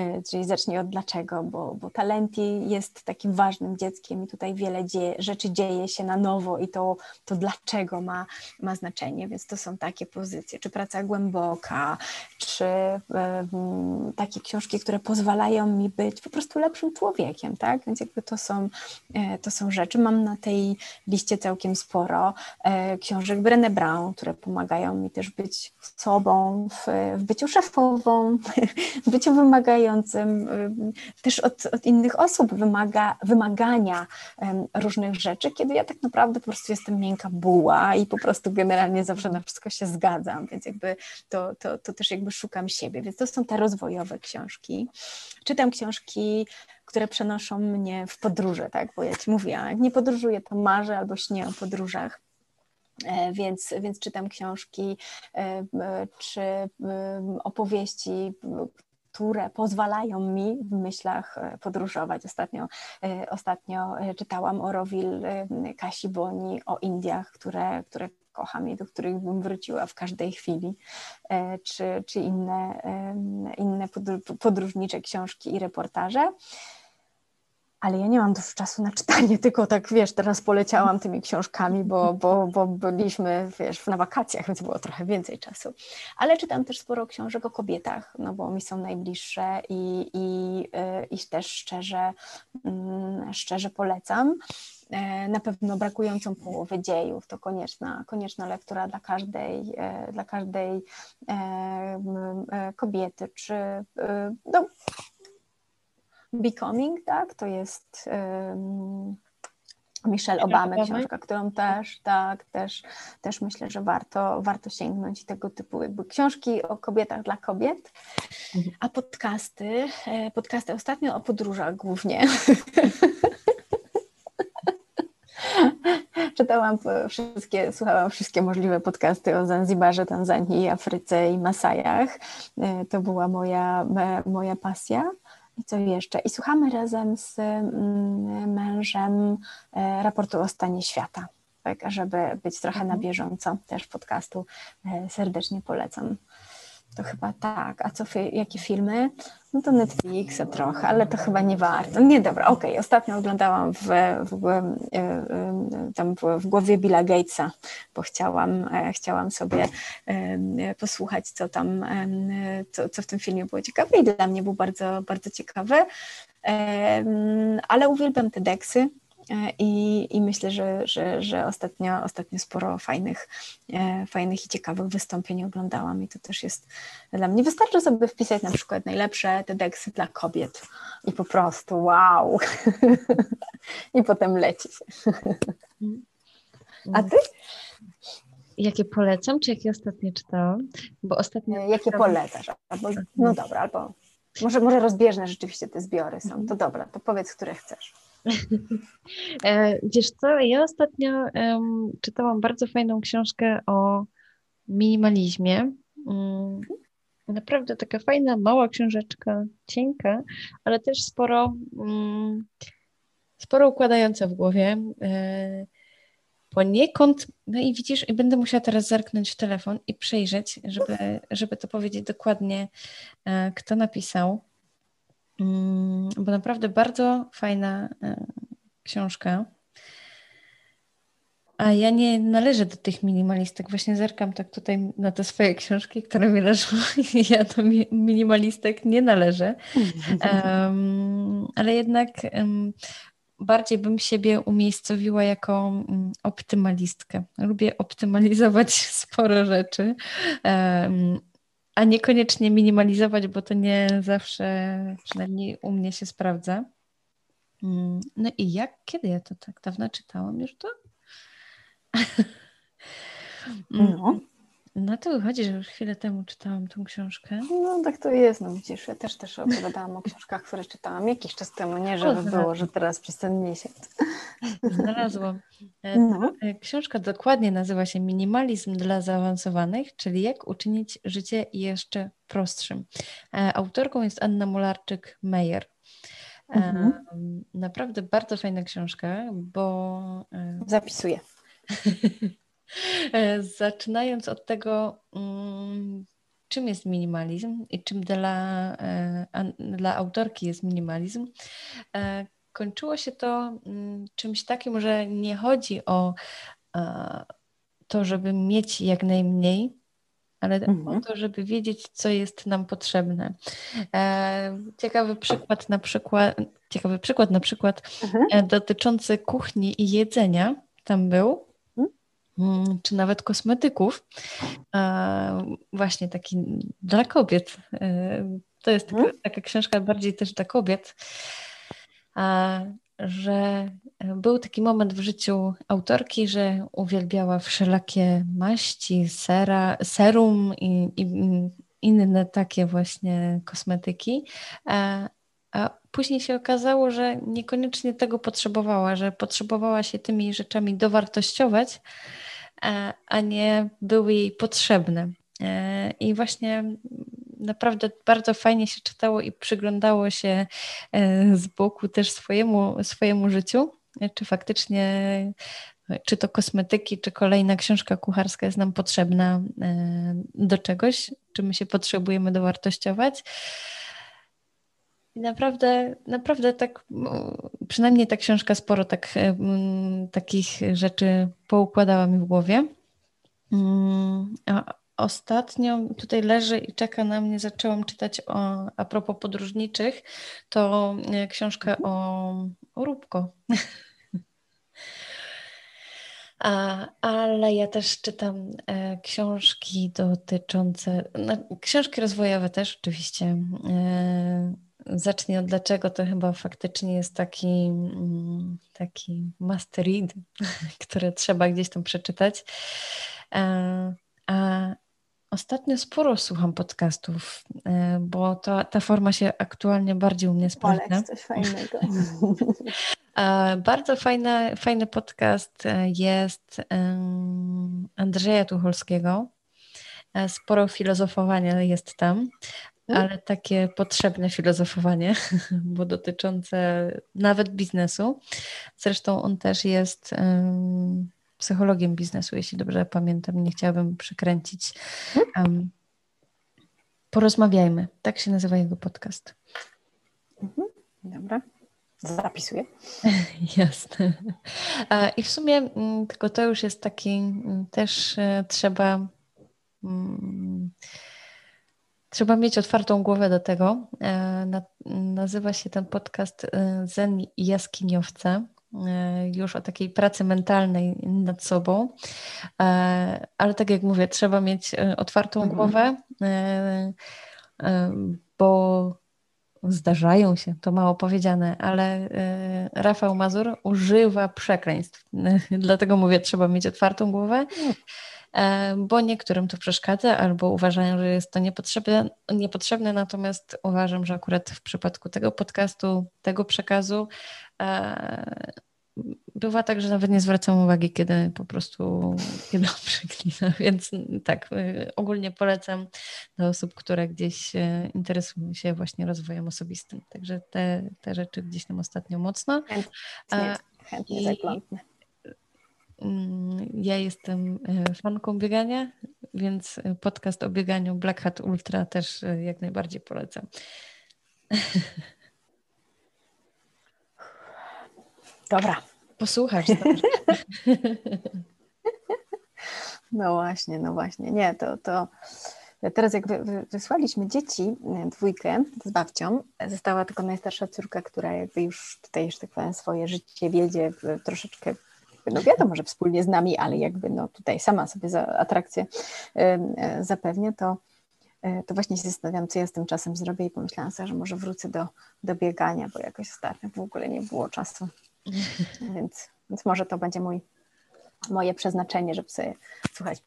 y, czyli zacznij od dlaczego, bo, bo Talenti jest takim ważnym dzieckiem i tutaj wiele dzieje, rzeczy dzieje się na nowo i to, to dlaczego ma, ma znaczenie, więc to są takie pozycje, czy praca głęboka, czy y, takie książki, które pozwalają mi być po prostu lepszym człowiekiem, tak? Więc jakby to są, y, to są rzeczy. Mam na tej liście całkiem sporo e, książek Brené Brown, które pomagają mi też być sobą, w, w byciu szefową, w byciu wymagającym, e, też od, od innych osób wymaga, wymagania różnych rzeczy, kiedy ja tak naprawdę po prostu jestem miękka buła i po prostu generalnie zawsze na wszystko się zgadzam, więc jakby to, to, to też jakby szukam siebie, więc to są te rozwojowe książki. Czytam książki które przenoszą mnie w podróże, tak? Bo ja ci mówiłam, jak nie podróżuję, to marzę albo śnię o podróżach. E, więc, więc czytam książki e, czy opowieści, które pozwalają mi w myślach e, podróżować. Ostatnio, ostatnio czytałam o Rowil Kasi Boni, o Indiach, które, które kocham i do których bym wróciła w każdej chwili, czy, czy inne, inne podróżnicze książki i reportaże ale ja nie mam dużo czasu na czytanie, tylko tak, wiesz, teraz poleciałam tymi książkami, bo, bo, bo byliśmy, wiesz, na wakacjach, więc było trochę więcej czasu. Ale czytam też sporo książek o kobietach, no bo mi są najbliższe i, i, y, i też szczerze, mm, szczerze polecam. E, na pewno brakującą połowę dziejów to konieczna, konieczna lektura dla każdej, e, dla każdej e, kobiety, czy no, Becoming, tak, to jest um, Michelle Obamy, książka, którą też, tak, też, też myślę, że warto, warto sięgnąć tego typu jakby książki o kobietach dla kobiet, mhm. a podcasty, e, podcasty ostatnio o podróżach głównie. czytałam wszystkie, słuchałam wszystkie możliwe podcasty o Zanzibarze, Tanzanii, Afryce i Masajach. E, to była moja, moja pasja. I co jeszcze? I słuchamy razem z mm, mężem e, raportu o stanie świata, tak, żeby być trochę na mhm. bieżąco też podcastu. E, serdecznie polecam. To chyba tak. A co, jakie filmy? No to Netflixa trochę, ale to chyba nie warto. Nie, dobra, okej. Okay. Ostatnio oglądałam w, w, e, tam w, głowie Billa Gatesa, bo chciałam, chciałam sobie posłuchać, co tam, co, co w tym filmie było ciekawe i dla mnie był bardzo, bardzo ciekawy. Ale uwielbiam te deksy E, I, i myślę, że, że, że ostatnio, ostatnio sporo fajnych, e, fajnych i ciekawych wystąpień oglądałam i to też jest dla mnie. Wystarczy sobie wpisać na przykład najlepsze TEDxy dla kobiet i po prostu wow! I potem leci się. A ty? Jakie polecam, czy jakie ostatnio czytałam? Bo ostatnio. E, jakie czytałam... polecasz? Albo, no dobra, albo może, może rozbieżne rzeczywiście te zbiory są. To dobra, to powiedz, które chcesz. E, wiesz co, ja ostatnio um, czytałam bardzo fajną książkę o minimalizmie. Um, naprawdę taka fajna, mała książeczka, cienka, ale też sporo, um, sporo układająca w głowie. E, poniekąd, no i widzisz, i będę musiała teraz zerknąć w telefon i przejrzeć, żeby, żeby to powiedzieć dokładnie, e, kto napisał. Mm, bo naprawdę bardzo fajna e, książka. A ja nie należę do tych minimalistek. Właśnie zerkam tak tutaj na te swoje książki, które mi leżą. Ja do minimalistek nie należę. Um, ale jednak um, bardziej bym siebie umiejscowiła jako um, optymalistkę. Lubię optymalizować sporo rzeczy. A niekoniecznie minimalizować, bo to nie zawsze, przynajmniej u mnie się sprawdza. Mm, no i jak, kiedy ja to tak dawno czytałam już to? No. No to wychodzi, że już chwilę temu czytałam tą książkę. No tak to jest, no widzisz, ja też też opowiadałam o książkach, które czytałam jakiś czas temu, nie żeby o, było, że teraz przez ten miesiąc. Znalazłam. E, no. E, książka dokładnie nazywa się Minimalizm dla zaawansowanych, czyli jak uczynić życie jeszcze prostszym. E, autorką jest Anna Mularczyk-Meyer. Mhm. Naprawdę bardzo fajna książka, bo... Zapisuję. E, zaczynając od tego, mm, czym jest minimalizm i czym dla, e, dla autorki jest minimalizm, e, kończyło się to mm, czymś takim, że nie chodzi o to, żeby mieć jak najmniej, ale mhm. o to, żeby wiedzieć, co jest nam potrzebne. Ciekawy przykład na przykład, ciekawy przykład na przykład mhm. dotyczący kuchni i jedzenia tam był. Mm, czy nawet kosmetyków, właśnie taki dla kobiet. E, to jest taka, mhm. taka książka bardziej też dla kobiet, że był taki moment w życiu autorki, że uwielbiała wszelakie maści, sera, serum i, i inne takie właśnie kosmetyki, a później się okazało, że niekoniecznie tego potrzebowała, że potrzebowała się tymi rzeczami dowartościować, a nie były jej potrzebne. E, I właśnie naprawdę bardzo fajnie się czytało i przyglądało się e, z boku też swojemu, swojemu życiu, czy faktycznie, czy to kosmetyki, czy kolejna książka kucharska jest nam potrzebna e, do czegoś, czy my się potrzebujemy dowartościować. I naprawdę, naprawdę tak, przynajmniej ta książka sporo tak, e, takich rzeczy poukładała mi w głowie. Mm, a ostatnio tutaj leży i czeka na mnie, zaczęłam czytać o, a propos podróżniczych, to e, książkę o, o Róbko. A, ale ja też czytam e, książki dotyczące, no, książki rozwojowe też oczywiście. E, zacznie od dlaczego, to chyba faktycznie jest taki, mm, taki master read, który trzeba gdzieś tam przeczytać. E, a ostatnio sporo słucham podcastów, e, bo to, ta forma się aktualnie bardziej u mnie sprawdza. coś fajnego. Bardzo fajny, fajny podcast jest Andrzeja Tucholskiego. Sporo filozofowania jest tam. Ale takie potrzebne filozofowanie, bo dotyczące nawet biznesu. Zresztą on też jest psychologiem biznesu, jeśli dobrze pamiętam. Nie chciałabym przykręcić. Um, porozmawiajmy. Tak się nazywa jego podcast. Mhm. Dobra. Zapisuję. Jasne. I w sumie mm, tylko to już jest taki mm, też e, trzeba mm, trzeba mieć otwartą głowę do tego. E, nazywa się ten podcast e, Zen Jaskiniowca. Już o takiej pracy mentalnej nad sobą. Ale tak jak mówię, trzeba mieć otwartą mhm. głowę, bo zdarzają się, to mało powiedziane, ale Rafał Mazur używa przekleństw. Dlatego mówię, trzeba mieć otwartą głowę, e, bo niektórym to przeszkadza albo uważają, że jest to niepotrzebne, niepotrzebne natomiast uważam, że akurat w przypadku tego podcastu, tego przekazu e, bywa tak, że nawet nie zwracam uwagi, kiedy po prostu kiedy przeklina, więc tak, y, ogólnie polecam dla osób, które gdzieś interesują się właśnie rozwojem osobistym. Także te, te rzeczy gdzieś tam ostatnio mocno. Chętnie, chętnie zaglądnę. Mm, ja jestem y, fanką biegania, więc podcast o bieganiu Black Hat Ultra też jak najbardziej polecam. Dobra. Posłuchasz. No właśnie, no właśnie. Nie, to, to teraz jak wysłaliśmy dzieci, e, dwójkę z babcią, została tylko najstarsza córka, która jakby już tutaj, że tak powiem, swoje życie wiedzie troszeczkę no wiadomo, że wspólnie z nami, ale jakby no tutaj sama sobie za atrakcję e, zapewnia, to, e, to właśnie się zastanawiam, co ja z tym czasem zrobię i pomyślałam sobie, że może wrócę do, do biegania, bo jakoś ostatnio w ogóle nie było czasu więc, więc może to będzie mój, moje przeznaczenie, żeby sobie słuchać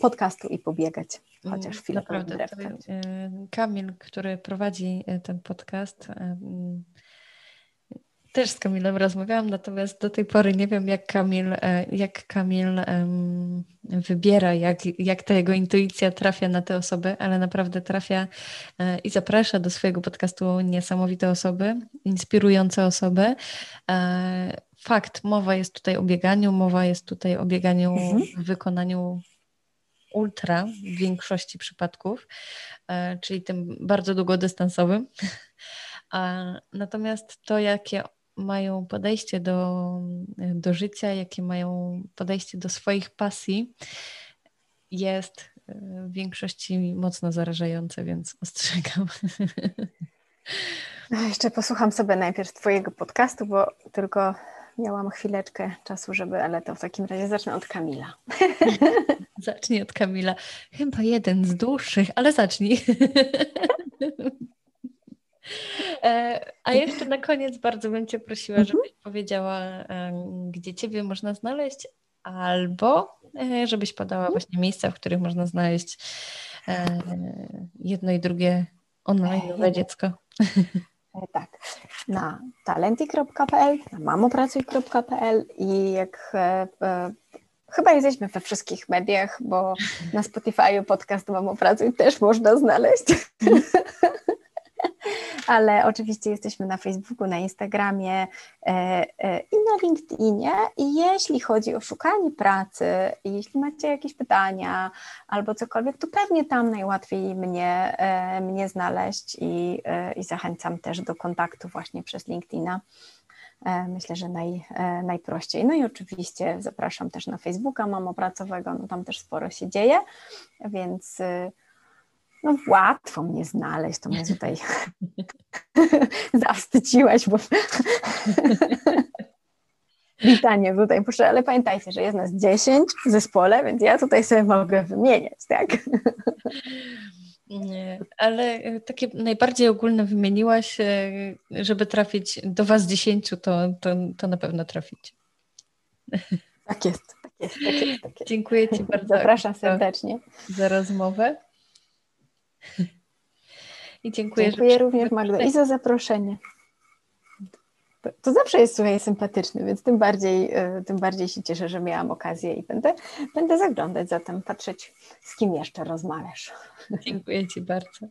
podcastu i pobiegać chociaż mm, chwilę. Naprawdę, y, Kamil, który prowadzi ten podcast, też z Kamilem rozmawiałam, natomiast do tej pory nie wiem, jak Kamil, e, jak Kamil um, wybiera, jak, jak ta jego intuicja trafia na te osoby, ale naprawdę trafia e, i zaprasza do swojego podcastu niesamowite osoby, inspirujące osoby. E, fakt, mowa jest tutaj o bieganiu, mowa jest tutaj o bieganiu mhm. w wykonaniu ultra w większości przypadków, czyli tym bardzo długodystansowym. Natomiast to, jakie mają podejście do, do życia, jakie mają podejście do swoich pasji, jest e, w większości mocno zarażające, więc ostrzegam. No, jeszcze posłucham sobie najpierw Twojego podcastu, bo tylko miałam chwileczkę czasu, żeby, ale to w takim razie zacznę od Kamila. Zacznij od Kamila. Chyba jeden z dłuższych, ale zacznij. E, a jeszcze na koniec bardzo bym Cię prosiła, mhm. żebyś powiedziała, gdzie Ciebie można znaleźć, albo e, żebyś podała mhm. właśnie miejsca, w których można znaleźć e, jedno i drugie online dziecko. Tak, na talenty.pl, na mamopracuj.pl i jak Chyba jesteśmy we wszystkich mediach, bo na Spotify podcast Mamo Pracuj też można znaleźć. Ale oczywiście jesteśmy na Facebooku, na Instagramie e, e, i na LinkedInie. I jeśli chodzi o szukanie pracy, jeśli macie jakieś pytania albo cokolwiek, to pewnie tam najłatwiej mnie, e, mnie znaleźć i, i zachęcam też do kontaktu właśnie przez LinkedIna. Myślę, że naj, najprościej. No i oczywiście zapraszam też na Facebooka mamopracowego, no tam też sporo się dzieje, więc no łatwo mnie znaleźć, to mnie tutaj zawstydziłaś, bo witanie tutaj proszę, ale pamiętajcie, że jest nas 10 w zespole, więc ja tutaj sobie mogę wymieniać, tak? Nie, ale e, takie najbardziej ogólne wymieniłaś, e, żeby trafić do Was 10, to, to, to na pewno traficie. Tak jest, tak jest, tak jest, tak jest. Dziękuję Ci bardzo. Zapraszam serdecznie. Za rozmowę. I dziękuję. Dziękuję również Magdo i za zaproszenie. to, to, zawsze jest, słuchaj, sympatyczny, więc tym bardziej, e, tym bardziej się cieszę, że miałam okazję i będę, będę zaglądać zatem, patrzeć, z kim jeszcze rozmawiasz. Dziękuję Ci bardzo.